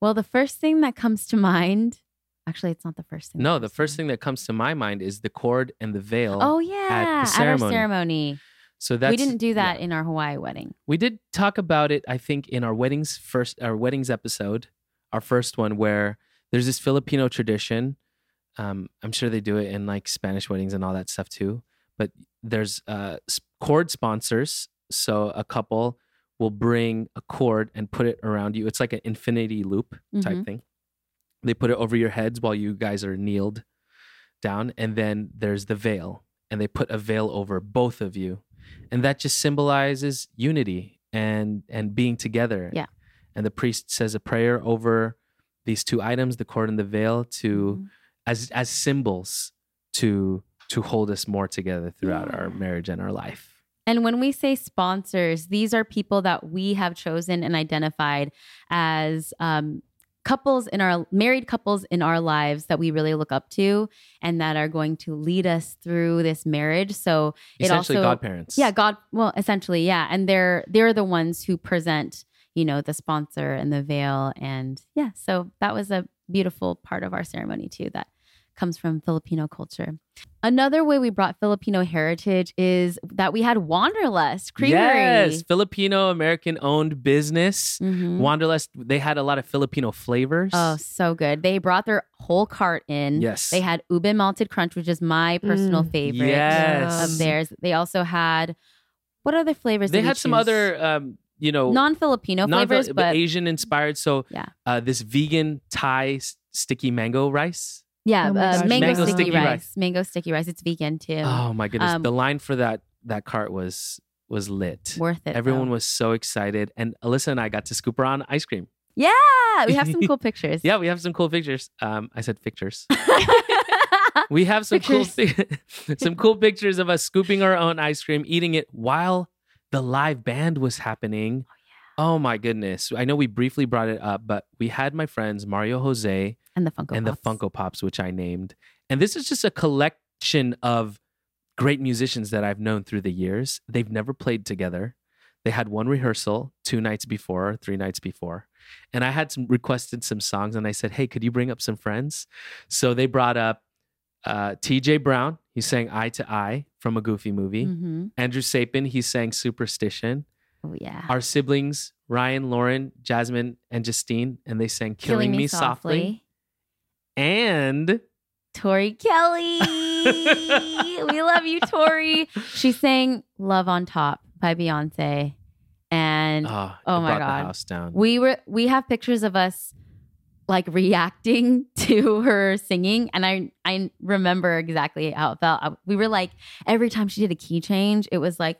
Well, the first thing that comes to mind, actually, it's not the first thing. No, the first thing that comes to my mind is the cord and the veil. Oh yeah, the our ceremony. ceremony. so that's we didn't do that yeah. in our Hawaii wedding. We did talk about it, I think, in our weddings first, our weddings episode, our first one, where there's this Filipino tradition. Um, I'm sure they do it in like Spanish weddings and all that stuff too. But there's uh, cord sponsors. So a couple will bring a cord and put it around you. It's like an infinity loop type Mhm. thing. They put it over your heads while you guys are kneeled down. And then there's the veil, and they put a veil over both of you. And that just symbolizes unity and and being together. Yeah. And the priest says a prayer over these two items, the cord and the veil, to Mhm. As as symbols to to hold us more together throughout our marriage and our life. And when we say sponsors, these are people that we have chosen and identified as um, couples in our married couples in our lives that we really look up to and that are going to lead us through this marriage. So it Essentially also godparents. Yeah, God. Well, essentially, yeah, and they're they're the ones who present, you know, the sponsor and the veil, and yeah. So that was a beautiful part of our ceremony too. That comes from Filipino culture. Another way we brought Filipino heritage is that we had Wanderlust Creamery. Yes, Filipino American owned business. Mhm. Wanderlust, they had a lot of Filipino flavors. Oh, so good. They brought their whole cart in. yes. They had ube malted crunch, which is my personal Mm. favorite Yes. of theirs. They also had what other flavors? They did had some choose? other, um, you know, non-Filipino non- flavors, but Asian inspired. So, Yeah. uh, this vegan Thai s- sticky mango rice. Yeah, Oh uh, mango, Mango sticky, sticky rice. rice. Mango sticky rice. It's vegan too. Oh my goodness, Um, the line for that that cart was was lit. Worth it. Everyone though. was so excited, and Alyssa and I got to scoop around ice cream. Yeah, we have some cool [LAUGHS] pictures. Yeah, we have some cool pictures. Um, I said pictures. [LAUGHS] We have some cool [LAUGHS] some cool pictures of us scooping our own ice cream, eating it while the live band was happening. Oh my goodness. I know we briefly brought it up, but we had my friends Mario Jose and the Funko and Pops. the Funko Pops, which I named. And this is just a collection of great musicians that I've known through the years. They've never played together. They had one rehearsal two nights before, three nights before. And I had some requested some songs and I said, Hey, could you bring up some friends? So they brought up uh, TJ Brown. He sang Eye to Eye from a goofy movie. hmm Andrew Sapin, he sang Superstition. Oh yeah. Our siblings, Ryan, Lauren, Jasmine, and Justine, and they sang Killing, Me, Softly. And Tori Kelly. [LAUGHS] we love you, Tori. She sang Love on Top by Beyonce. And oh, Oh my God. the house down. we were we have pictures of us like reacting [LAUGHS] to her singing and i i remember exactly how it felt I- we were like every time she did a key change it was like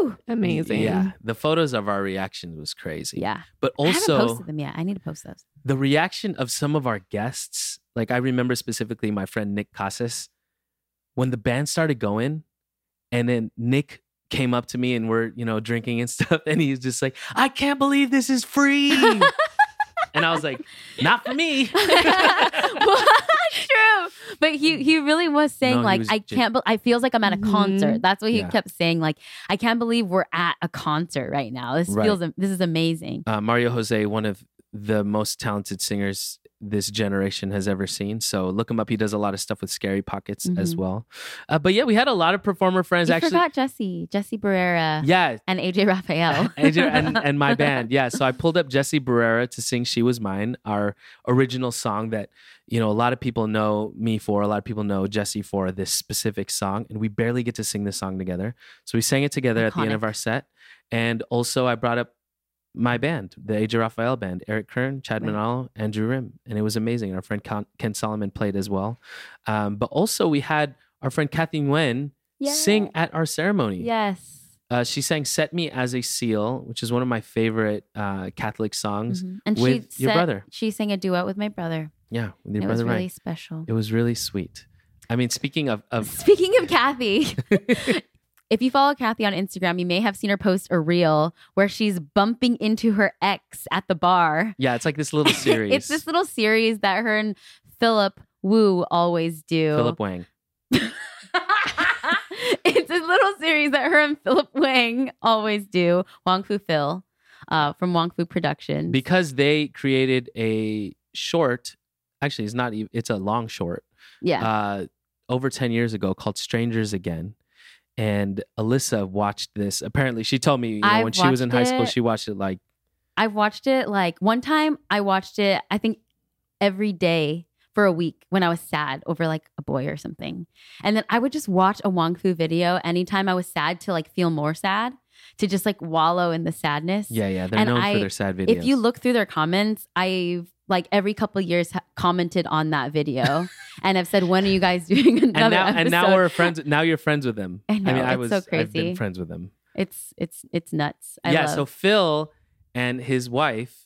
woo Amazing. Yeah, the photos of our reaction was crazy. yeah but i haven't also posted them yet i need to post those the reaction of some of our guests. Like I remember specifically my friend Nick Casas when the band started going, and then Nick came up to me and we're you know drinking and [LAUGHS] stuff, and he's just like, "I can't believe this is free." [LAUGHS] and I was like, "Not for me." [LAUGHS] well, true but he he really was saying No, like was i gen- can't be- i feels like i'm at a concert that's what he Yeah. kept saying like i can't believe we're at a concert right now this Right. feels this is amazing uh, Mario Jose, one of the most talented singers this generation has ever seen. So look him up. He does a lot of stuff with Scary Pockets as Mhm. well. Uh, but yeah, we had a lot of performer friends. you actually, forgot jesse jesse barrera yeah, and aj rafael [LAUGHS] AJ and, and [LAUGHS] my band. Yeah. So I pulled up Jesse Barrera to sing She Was Mine, our original song that, you know, a lot of people know me for. A lot of people know Jesse for this specific song. And we barely get to sing this song together. So we sang it together at the end of our set. And also I brought up my band, the AJ Rafael band, Eric Kern, Chad Right. Manalo, Andrew Rim. And it was amazing. Our friend Ken, Solomon played as well. Um, but also we had our friend Kathy Nguyen sing at our ceremony. yes Uh, she sang "Set Me as a Seal," which is one of my favorite uh, Catholic songs. Mhm. And with she your said- brother. She sang a duet with my brother. Yeah, with your it was brother really Ryan. special. It was really sweet. I mean, speaking of, of [LAUGHS] Speaking of Kathy, [LAUGHS] if you follow Kathy on Instagram, you may have seen her post a reel where she's bumping into her ex at the bar. yeah, it's like this little [LAUGHS] series. [LAUGHS] it's this little series that her and Philip Wu always do. Philip Wang. it's a little series that her and Philip Wang always do. Wong Fu Phil uh, from Wong Fu Productions. because they created a short actually it's not even it's a long short yeah. uh over 10 years ago called strangers again and alyssa watched this apparently she told me you know, when she was in high school it. she watched it like I've watched it like one time I watched it, I think every day for a week when I was sad over like a boy or something. And then I would just watch a Wong Fu video anytime I was sad to like feel more sad, to just like wallow in the sadness. yeah yeah they're And known I- for their sad videos If you look through their comments, I've like every couple of years ha- commented on that video [LAUGHS] and I've said, when are you guys doing another and now episode? and now we're friends now you're friends with them I know, mean i was so i've been crazy. friends with them it's, it's, it's nuts. I yeah love so phil and his wife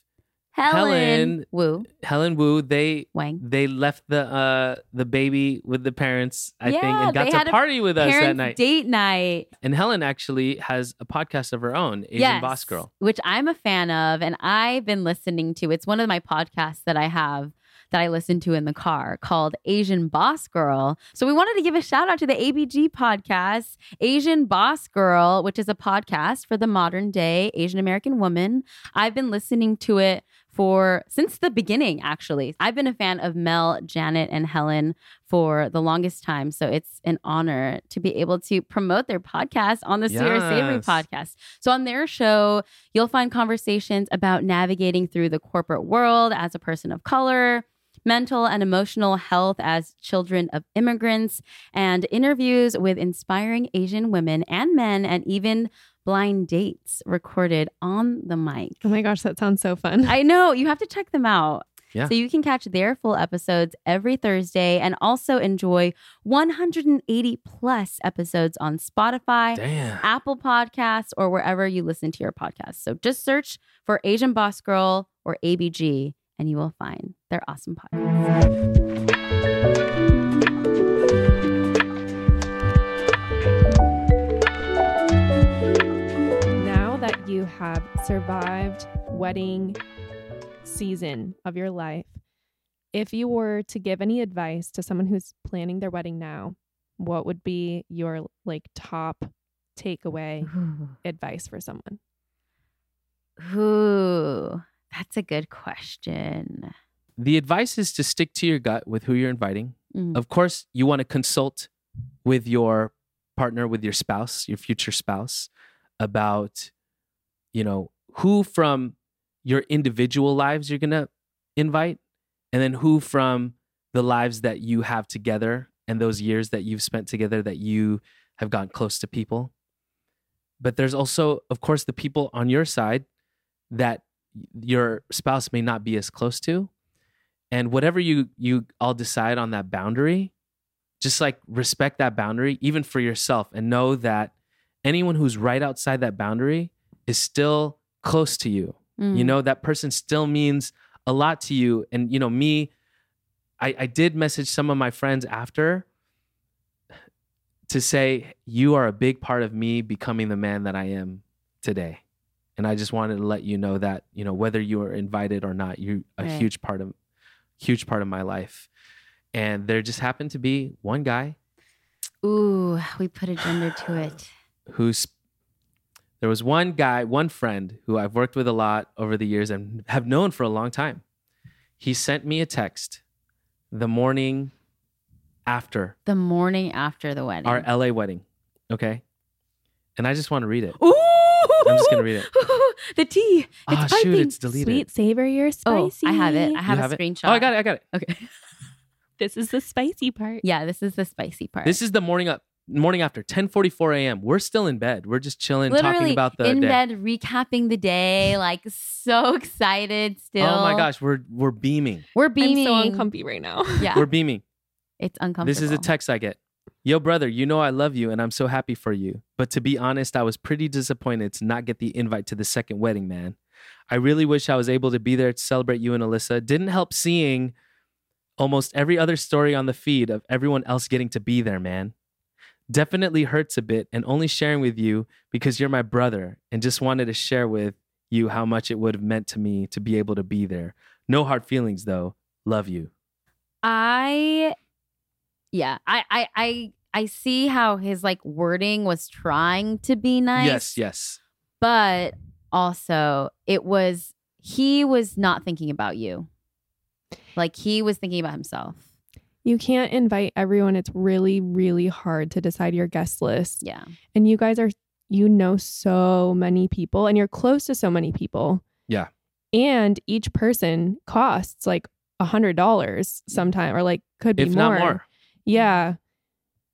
Helen, Helen- Wu helen wu they Wang. they left the uh the baby with the parents i think and got to party with us that night date night. And Helen actually has a podcast of her own, Asian yes, Boss Girl. which I'm a fan of, and I've been listening to. It's one of my podcasts that I have that I listen to in the car called Asian Boss Girl. So we wanted to give a shout out to the ABG podcast, Asian Boss Girl, which is a podcast for the modern day Asian American woman. I've been listening to it for since the beginning actually. I've been a fan of Mel, Janet and Helen for the longest time, so it's an honor to be able to promote their podcast on the Sweet or Savory podcast. So on their show, you'll find conversations about navigating through the corporate world as a person of color, mental and emotional health as children of immigrants, and interviews with inspiring Asian women and men, and even blind dates recorded on the mic. Oh my gosh, that sounds so fun. I know you have to check them out. Yeah. So you can catch their full episodes every Thursday and also enjoy 180 plus episodes on Spotify, Damn. Apple Podcasts, or wherever you listen to your podcasts. So just search for Asian Boss Girl or ABG and you will find their awesome podcast. You have survived wedding season of your life, if you were to give any advice to someone who's planning their wedding now, what would be your like top takeaway advice for someone? Ooh, that's a good question. The advice is to stick to your gut with who you're inviting. Mm. Of course, you want to consult with your partner, with your spouse, your future spouse, about, you know, who from your individual lives you're going to invite, and then who from the lives that you have together and those years that you've spent together that you have gotten close to people. But there's also, of course, the people on your side that your spouse may not be as close to and whatever you you all decide on that boundary just like respect that boundary even for yourself and know that anyone who's right outside that boundary is still close to you you Mm. know that person still means a lot to you and you know me i i did message some of my friends after to say you are a big part of me becoming the man that i am today and i just wanted to let you know that you know whether you are invited or not you're a Right. huge part of huge part of my life and there just happened to be one guy Ooh, we put a gender to it. [SIGHS] who's there was one guy, one friend who I've worked with a lot over the years and have known for a long time. He sent me a text the morning after The morning after the wedding. our LA wedding. Okay. And I just want to read it. Ooh! I'm just gonna read it. [LAUGHS] the tea. It's ah, shoot, piping. it's deleted. Sweet, savory, or Oh, spicy? I have it. I have, have a it? screenshot. Oh, I got it. I got it. Okay. This is the spicy part. Yeah, this is the spicy part. This is the morning up morning after 10:44 a.m. We're still in bed. We're just chilling, literally talking about the in day. bed recapping the day, like so [LAUGHS] excited still. Oh my gosh, we're we're beaming. We're beaming. I'm so uncomfy right now. [LAUGHS] Yeah, We're beaming. it's uncomfortable. This is a text I get. Yo, brother, you know I love you and I'm so happy for you. But to be honest, I was pretty disappointed to not get the invite to the second wedding, man. I really wish I was able to be there to celebrate you and Alyssa. Didn't help seeing almost every other story on the feed of everyone else getting to be there, man. Definitely hurts a bit and only sharing with you because you're my brother and just wanted to share with you how much it would have meant to me to be able to be there. No hard feelings though. Love you. I yeah, I I I I see how his like wording was trying to be nice. Yes, yes. But also it was he was not thinking about you. Like he was thinking about himself. You can't invite everyone. It's really, really hard to decide your guest list. Yeah. And you guys are, you know, so many people and you're close to so many people. Yeah. And each person costs like a hundred dollars sometime or like could be If more. not more. Yeah.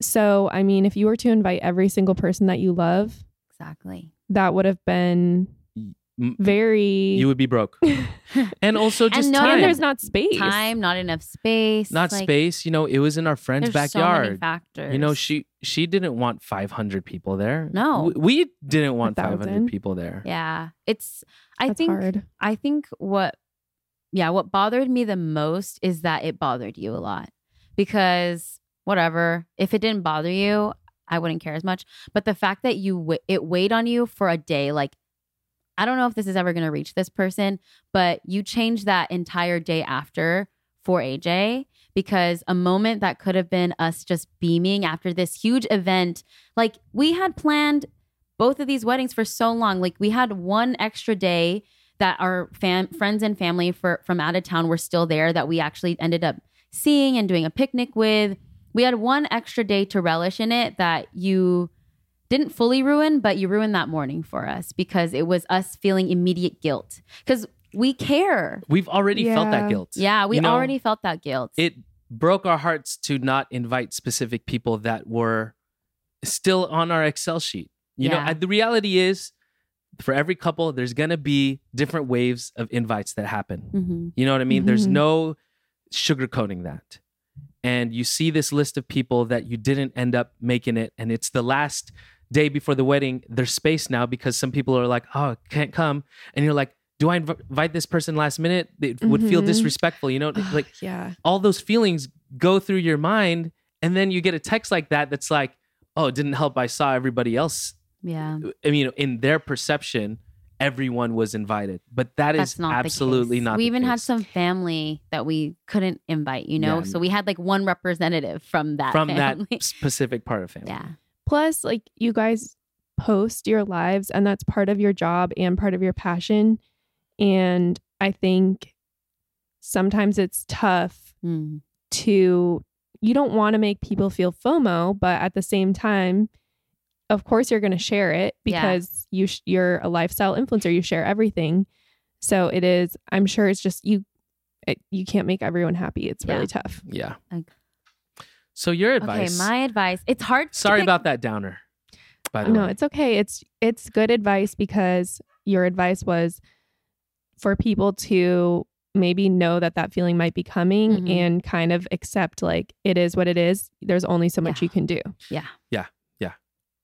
So, I mean, if you were to invite every single person that you love, Exactly. that would have been M- very. You would be broke. [LAUGHS] and also just no- time. and there's not space. Time, not enough space. not like, space. You know, it was in our friend's There's so many factors. you know, she she didn't want 500 people there. No. W- we didn't want 500 people there. Yeah. It's I That's think hard. I think what yeah, what bothered me the most is that it bothered you a lot. Because whatever, if it didn't bother you, I wouldn't care as much, but the fact that you w- it weighed on you for a day like I don't know if this is ever going to reach this person, but you changed that entire day after for AJ because a moment that could have been us just beaming after this huge event, like we had planned both of these weddings for so long. Like we had one extra day that our fam- friends and family for, from out of town were still there that we actually ended up seeing and doing a picnic with. We had one extra day to relish in it that you didn't fully ruin, but you ruined that morning for us because it was us feeling immediate guilt because we care. We've already felt that guilt. Yeah, we You know, already felt that guilt. It broke our hearts to not invite specific people that were still on our Excel sheet. You know, Yeah. uh, the reality is for every couple, there's going to be different waves of invites that happen. Mhm. You know what I mean? There's Mhm. no sugarcoating that. And you see this list of people that you didn't end up making it, and it's the last day before the wedding. There's space now because some people are like, "Oh, can't come," and you're like, "Do I inv- invite this person last minute? It would feel Mhm. disrespectful." You know, like yeah. all those feelings go through your mind, and then you get a text like that that's like, "Oh, it didn't help. I saw everybody else. yeah. I mean, in their perception." Everyone was invited, but that is That's not absolutely the case. not. We even had some family that we couldn't invite, you know? Yeah. So we had like one representative from that from family. that [LAUGHS] specific part of family. yeah. Plus, like you guys post your lives, and that's part of your job and part of your passion. And I think sometimes it's tough Mm. to, you don't want to make people feel FOMO, but at the same time, of course, you're going to share it Yeah. because you sh- you're a lifestyle influencer. You share everything. So it is, I'm sure it's just you, it, you can't make everyone happy. It's really tough. Yeah. Like- So your advice. Okay, my advice. It's hard. to sorry pick- about that downer. By the no way, it's okay it's it's good advice because your advice was for people to maybe know that that feeling might be coming Mhm. and kind of accept like it is what it is there's only so much Yeah. you can do Yeah. Yeah. Yeah.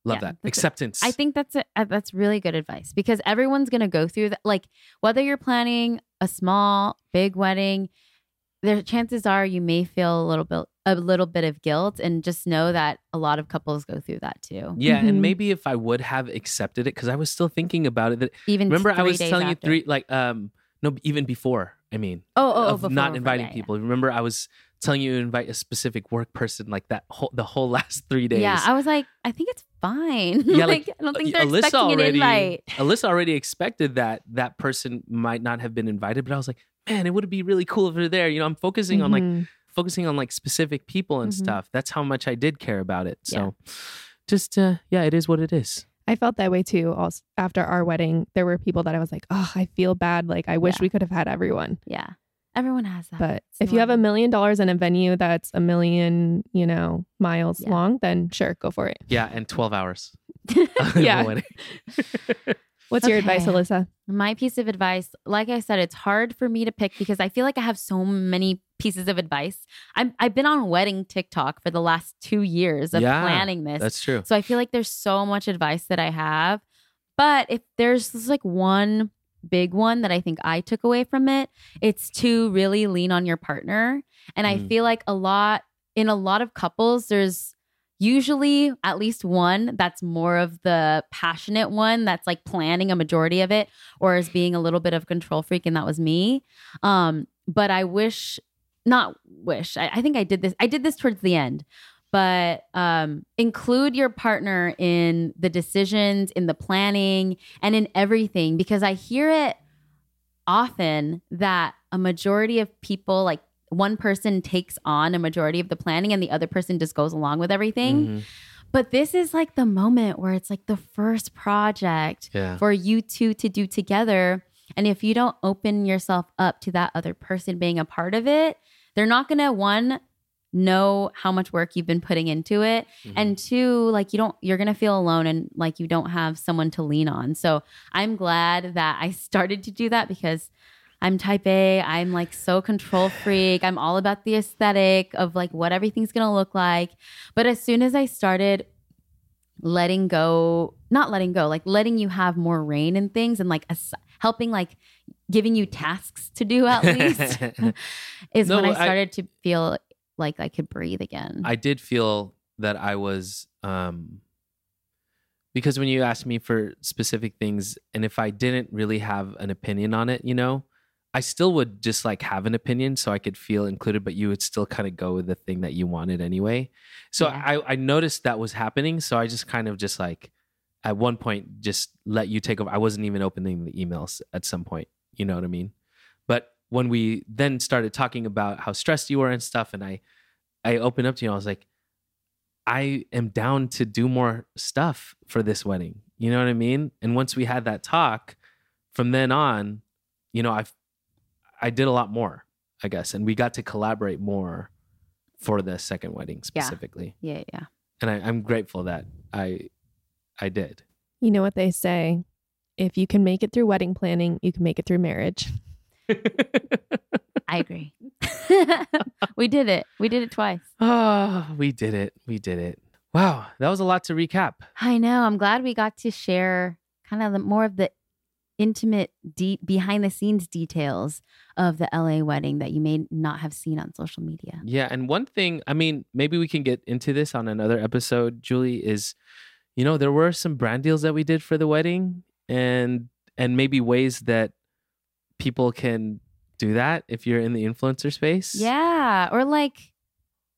love yeah, that that's it. acceptance. I think that's a, uh, that's really good advice because everyone's gonna go through that. Like whether you're planning a small, big wedding, there chances are you may feel a little bit a little bit of guilt, and just know that a lot of couples go through that too. yeah, Mhm. and maybe if I would have accepted it, because I was still thinking about it. That Even remember, I was telling after. you three, like, um, no, even before. I mean, Oh, oh, oh, of before, not before, inviting yeah, yeah. people. Remember, I was telling you to invite a specific work person, like that whole the whole [LAUGHS] last three days. Yeah, I was like, I think it's fine. [LAUGHS] Yeah, like, like, I don't think they're Alyssa expecting already, an invite. Alyssa already expected that that person might not have been invited, but I was like, man, it would be really cool if they're there. You know, I'm focusing on like Mhm. focusing on like specific people and Mhm. stuff. That's how much I did care about it. Yeah. So just uh yeah, it is what it is. i felt that way too also after our wedding there were people that i was like oh i feel bad like i wish Yeah. we could have had everyone Yeah, everyone has that. but It's if you have a million dollars in a venue that's a million you know miles Yeah. long then sure go for it Yeah, and 12 hours. [LAUGHS] [LAUGHS] [LAUGHS] Yeah. Wedding. what's your advice alyssa My piece of advice, like I said, it's hard for me to pick because I feel like I have so many pieces of advice. I'm I've been on wedding TikTok for the last two years of Yeah, planning this. That's true. So I feel like there's so much advice that I have. But if there's just like one big one that I think I took away from it. It's to really lean on your partner. And I Mm. feel like a lot in a lot of couples, there's usually at least one that's more of the passionate one that's like planning a majority of it or is being a little bit of control freak and that was me. Um but i wish not wish I, I think i did this i did this towards the end. But um include your partner in the decisions in the planning and in everything because i hear it often that a majority of people like one person takes on a majority of the planning and the other person just goes along with everything Mhm. but this is like the moment where it's like the first project Yeah. for you two to do together. And if you don't open yourself up to that other person being a part of it, they're not going to, one, know how much work you've been putting into it. Mhm. And two, like you don't, you're going to feel alone and like you don't have someone to lean on. So I'm glad that I [LAUGHS] started to do that because I'm type A. I'm like so control [SIGHS] freak. I'm all about the aesthetic of like what everything's going to look like. But as soon as I started letting go, not letting go, like letting you have more reign in things and like helping, like giving you tasks to do at [LAUGHS] least, [LAUGHS] is No, when I I- started to feel like I could breathe again. I did feel that I was um because when you asked me for specific things and if I didn't really have an opinion on it, you know, I still would just like have an opinion so I could feel included, but you would still kind of go with the thing that you wanted anyway. So Yeah. I, I noticed that was happening. So I just kind of just like at one point just let you take over. I wasn't even opening the emails at some point. You know what I mean? But when we then started talking about how stressed you were and stuff, and I I opened up to you, I was like, I am down to do more stuff for this wedding. You know what I mean? And once we had that talk, from then on, you know, I I did a lot more, I guess, and we got to collaborate more for the second wedding Yeah. specifically. yeah, yeah. And I, I'm grateful that I I did. You know what they say? If you can make it through wedding planning, you can make it through marriage. [LAUGHS] I agree. [LAUGHS] we did it. We did it twice. [SIGHS] oh, we did it. We did it. Wow, that was a lot to recap. I know. I'm glad we got to share kind of the, more of the intimate, deep behind the scenes details of the LA wedding that you may not have seen on social media. Yeah, and one thing, I mean, maybe we can get into this on another episode, Julie, is you know, there were some brand deals that we did for the wedding and and maybe ways that people can do that if you're in the influencer space. Yeah. Or like,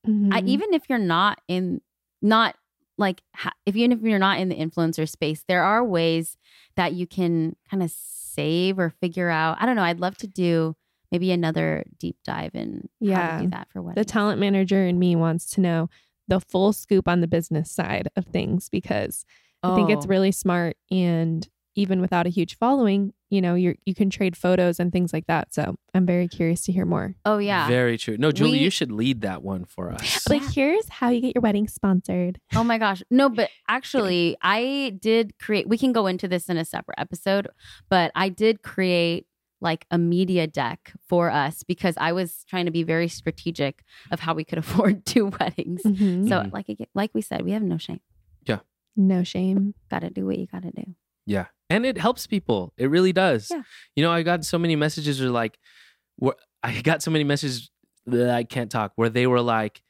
I, Mhm. even if you're not in, not like, if even if you're not in the influencer space, there are ways that you can kind of save or figure out. I don't know. I'd love to do maybe another deep dive in Yeah. do that for what the talent manager in me wants to know the full scoop on the business side of things because I think it's Oh. really smart and even without a huge following, you know, you you can trade photos and things like that. So I'm very curious to hear more. Oh yeah. Very true. No, Julie, We- you should lead that one for us. [GASPS] Like, Yeah. here's how you get your wedding sponsored. Oh my gosh. No, but [LAUGHS] actually, I did create, we can go into this in a separate episode, but I did create like a media deck for us because I was trying to be very strategic of how we could [LAUGHS] afford two weddings. Mhm. So, Mhm. like, ag- like we said, we have no shame. Yeah, no shame. Got to do what you got to do. Yeah. And it helps people. It really does. Yeah. You know, I got so many messages were like where [LAUGHS] I got so many messages that I can't talk where they were like,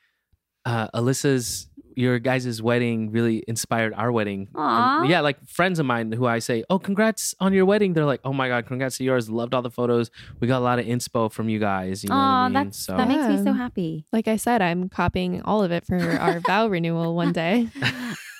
uh, Alyssa's your guys' wedding really inspired our wedding. And, yeah, like friends of mine who I say, Oh, congrats on your wedding. They're like, Oh my God, congrats to yours. Loved all the photos. We got a lot of inspo from you guys. You know what Oh, I mean? that's so that makes me so happy. Like I said, I'm copying all of it for our [LAUGHS] vow renewal one day.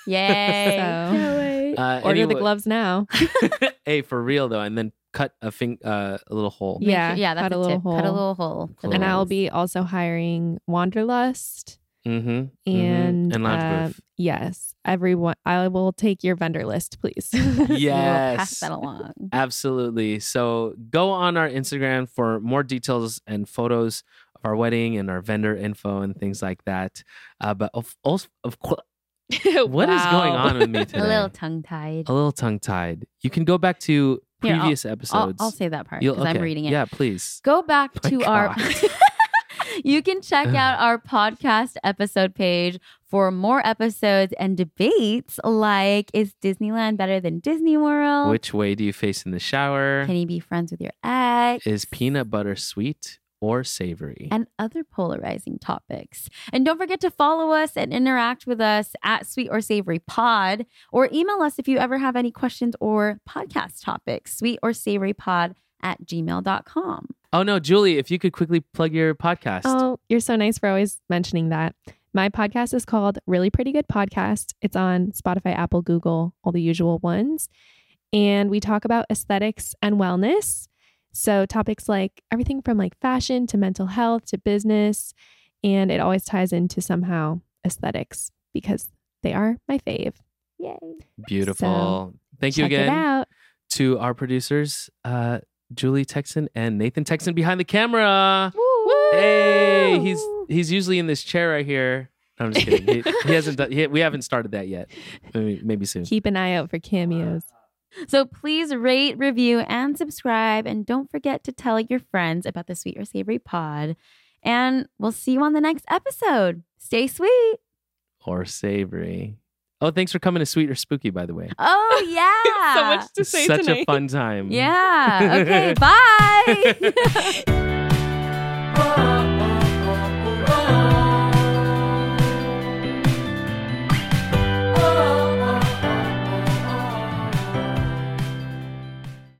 Yay. So uh, order the gloves now. [LAUGHS] hey, for real though, and then cut a fing- uh, a little hole. Yeah, yeah, that's cut a, a little tip. Cut a little hole. Cool. And I'll be also hiring Wanderlust Mm-hmm. and and lounge uh, booth. yes, everyone. I will take your vendor list, please. [LAUGHS] Will pass that along. Absolutely. So go on our Instagram for more details and photos of our wedding and our vendor info and things like that. Uh, but of, also, of course, [LAUGHS] what is going on with me [LAUGHS] today? A little tongue tied. A little tongue tied. You can go back to Here, I'll- previous I'll, episodes. I'll say that part because I'm reading it. Yeah, please. Go back My to our God. You can check out our podcast episode page for more episodes and debates like Is Disneyland better than Disney World? Which way do you face in the shower? Can you be friends with your ex? Is peanut butter sweet or savory? and other polarizing topics. And don't forget to follow us and interact with us at Sweet or Savory Pod or email us if you ever have any questions or podcast topics, sweet or savory pod at gmail.com. oh no, Julie, if you could quickly plug your podcast. Oh, you're so nice for always mentioning that. My podcast is called Really Pretty Good Podcast. It's on Spotify, Apple, Google, all the usual ones. And we talk about aesthetics and wellness. So, topics like everything from like fashion to mental health to business. And it always ties into somehow aesthetics because they are my fave. Yay. Beautiful. Thank you again to our producers, uh, Julie Tecson and Nathan Tecson behind the camera. Woo! Hey, he's he's usually in this chair right here. No, I'm just kidding. he, he [LAUGHS] hasn't. Done, he, we haven't started that yet. Maybe, maybe soon. Keep an eye out for cameos. Uh, so please rate, review, and subscribe. And don't forget to tell your friends about the Sweet or Savory Pod. And we'll see you on the next episode. Stay sweet. Or savory. Oh, thanks for coming to Sweet or Spooky, by the way. [LAUGHS] Oh, yeah. [LAUGHS] so much to say Such tonight. a fun time. Yeah. Okay. [LAUGHS] Bye.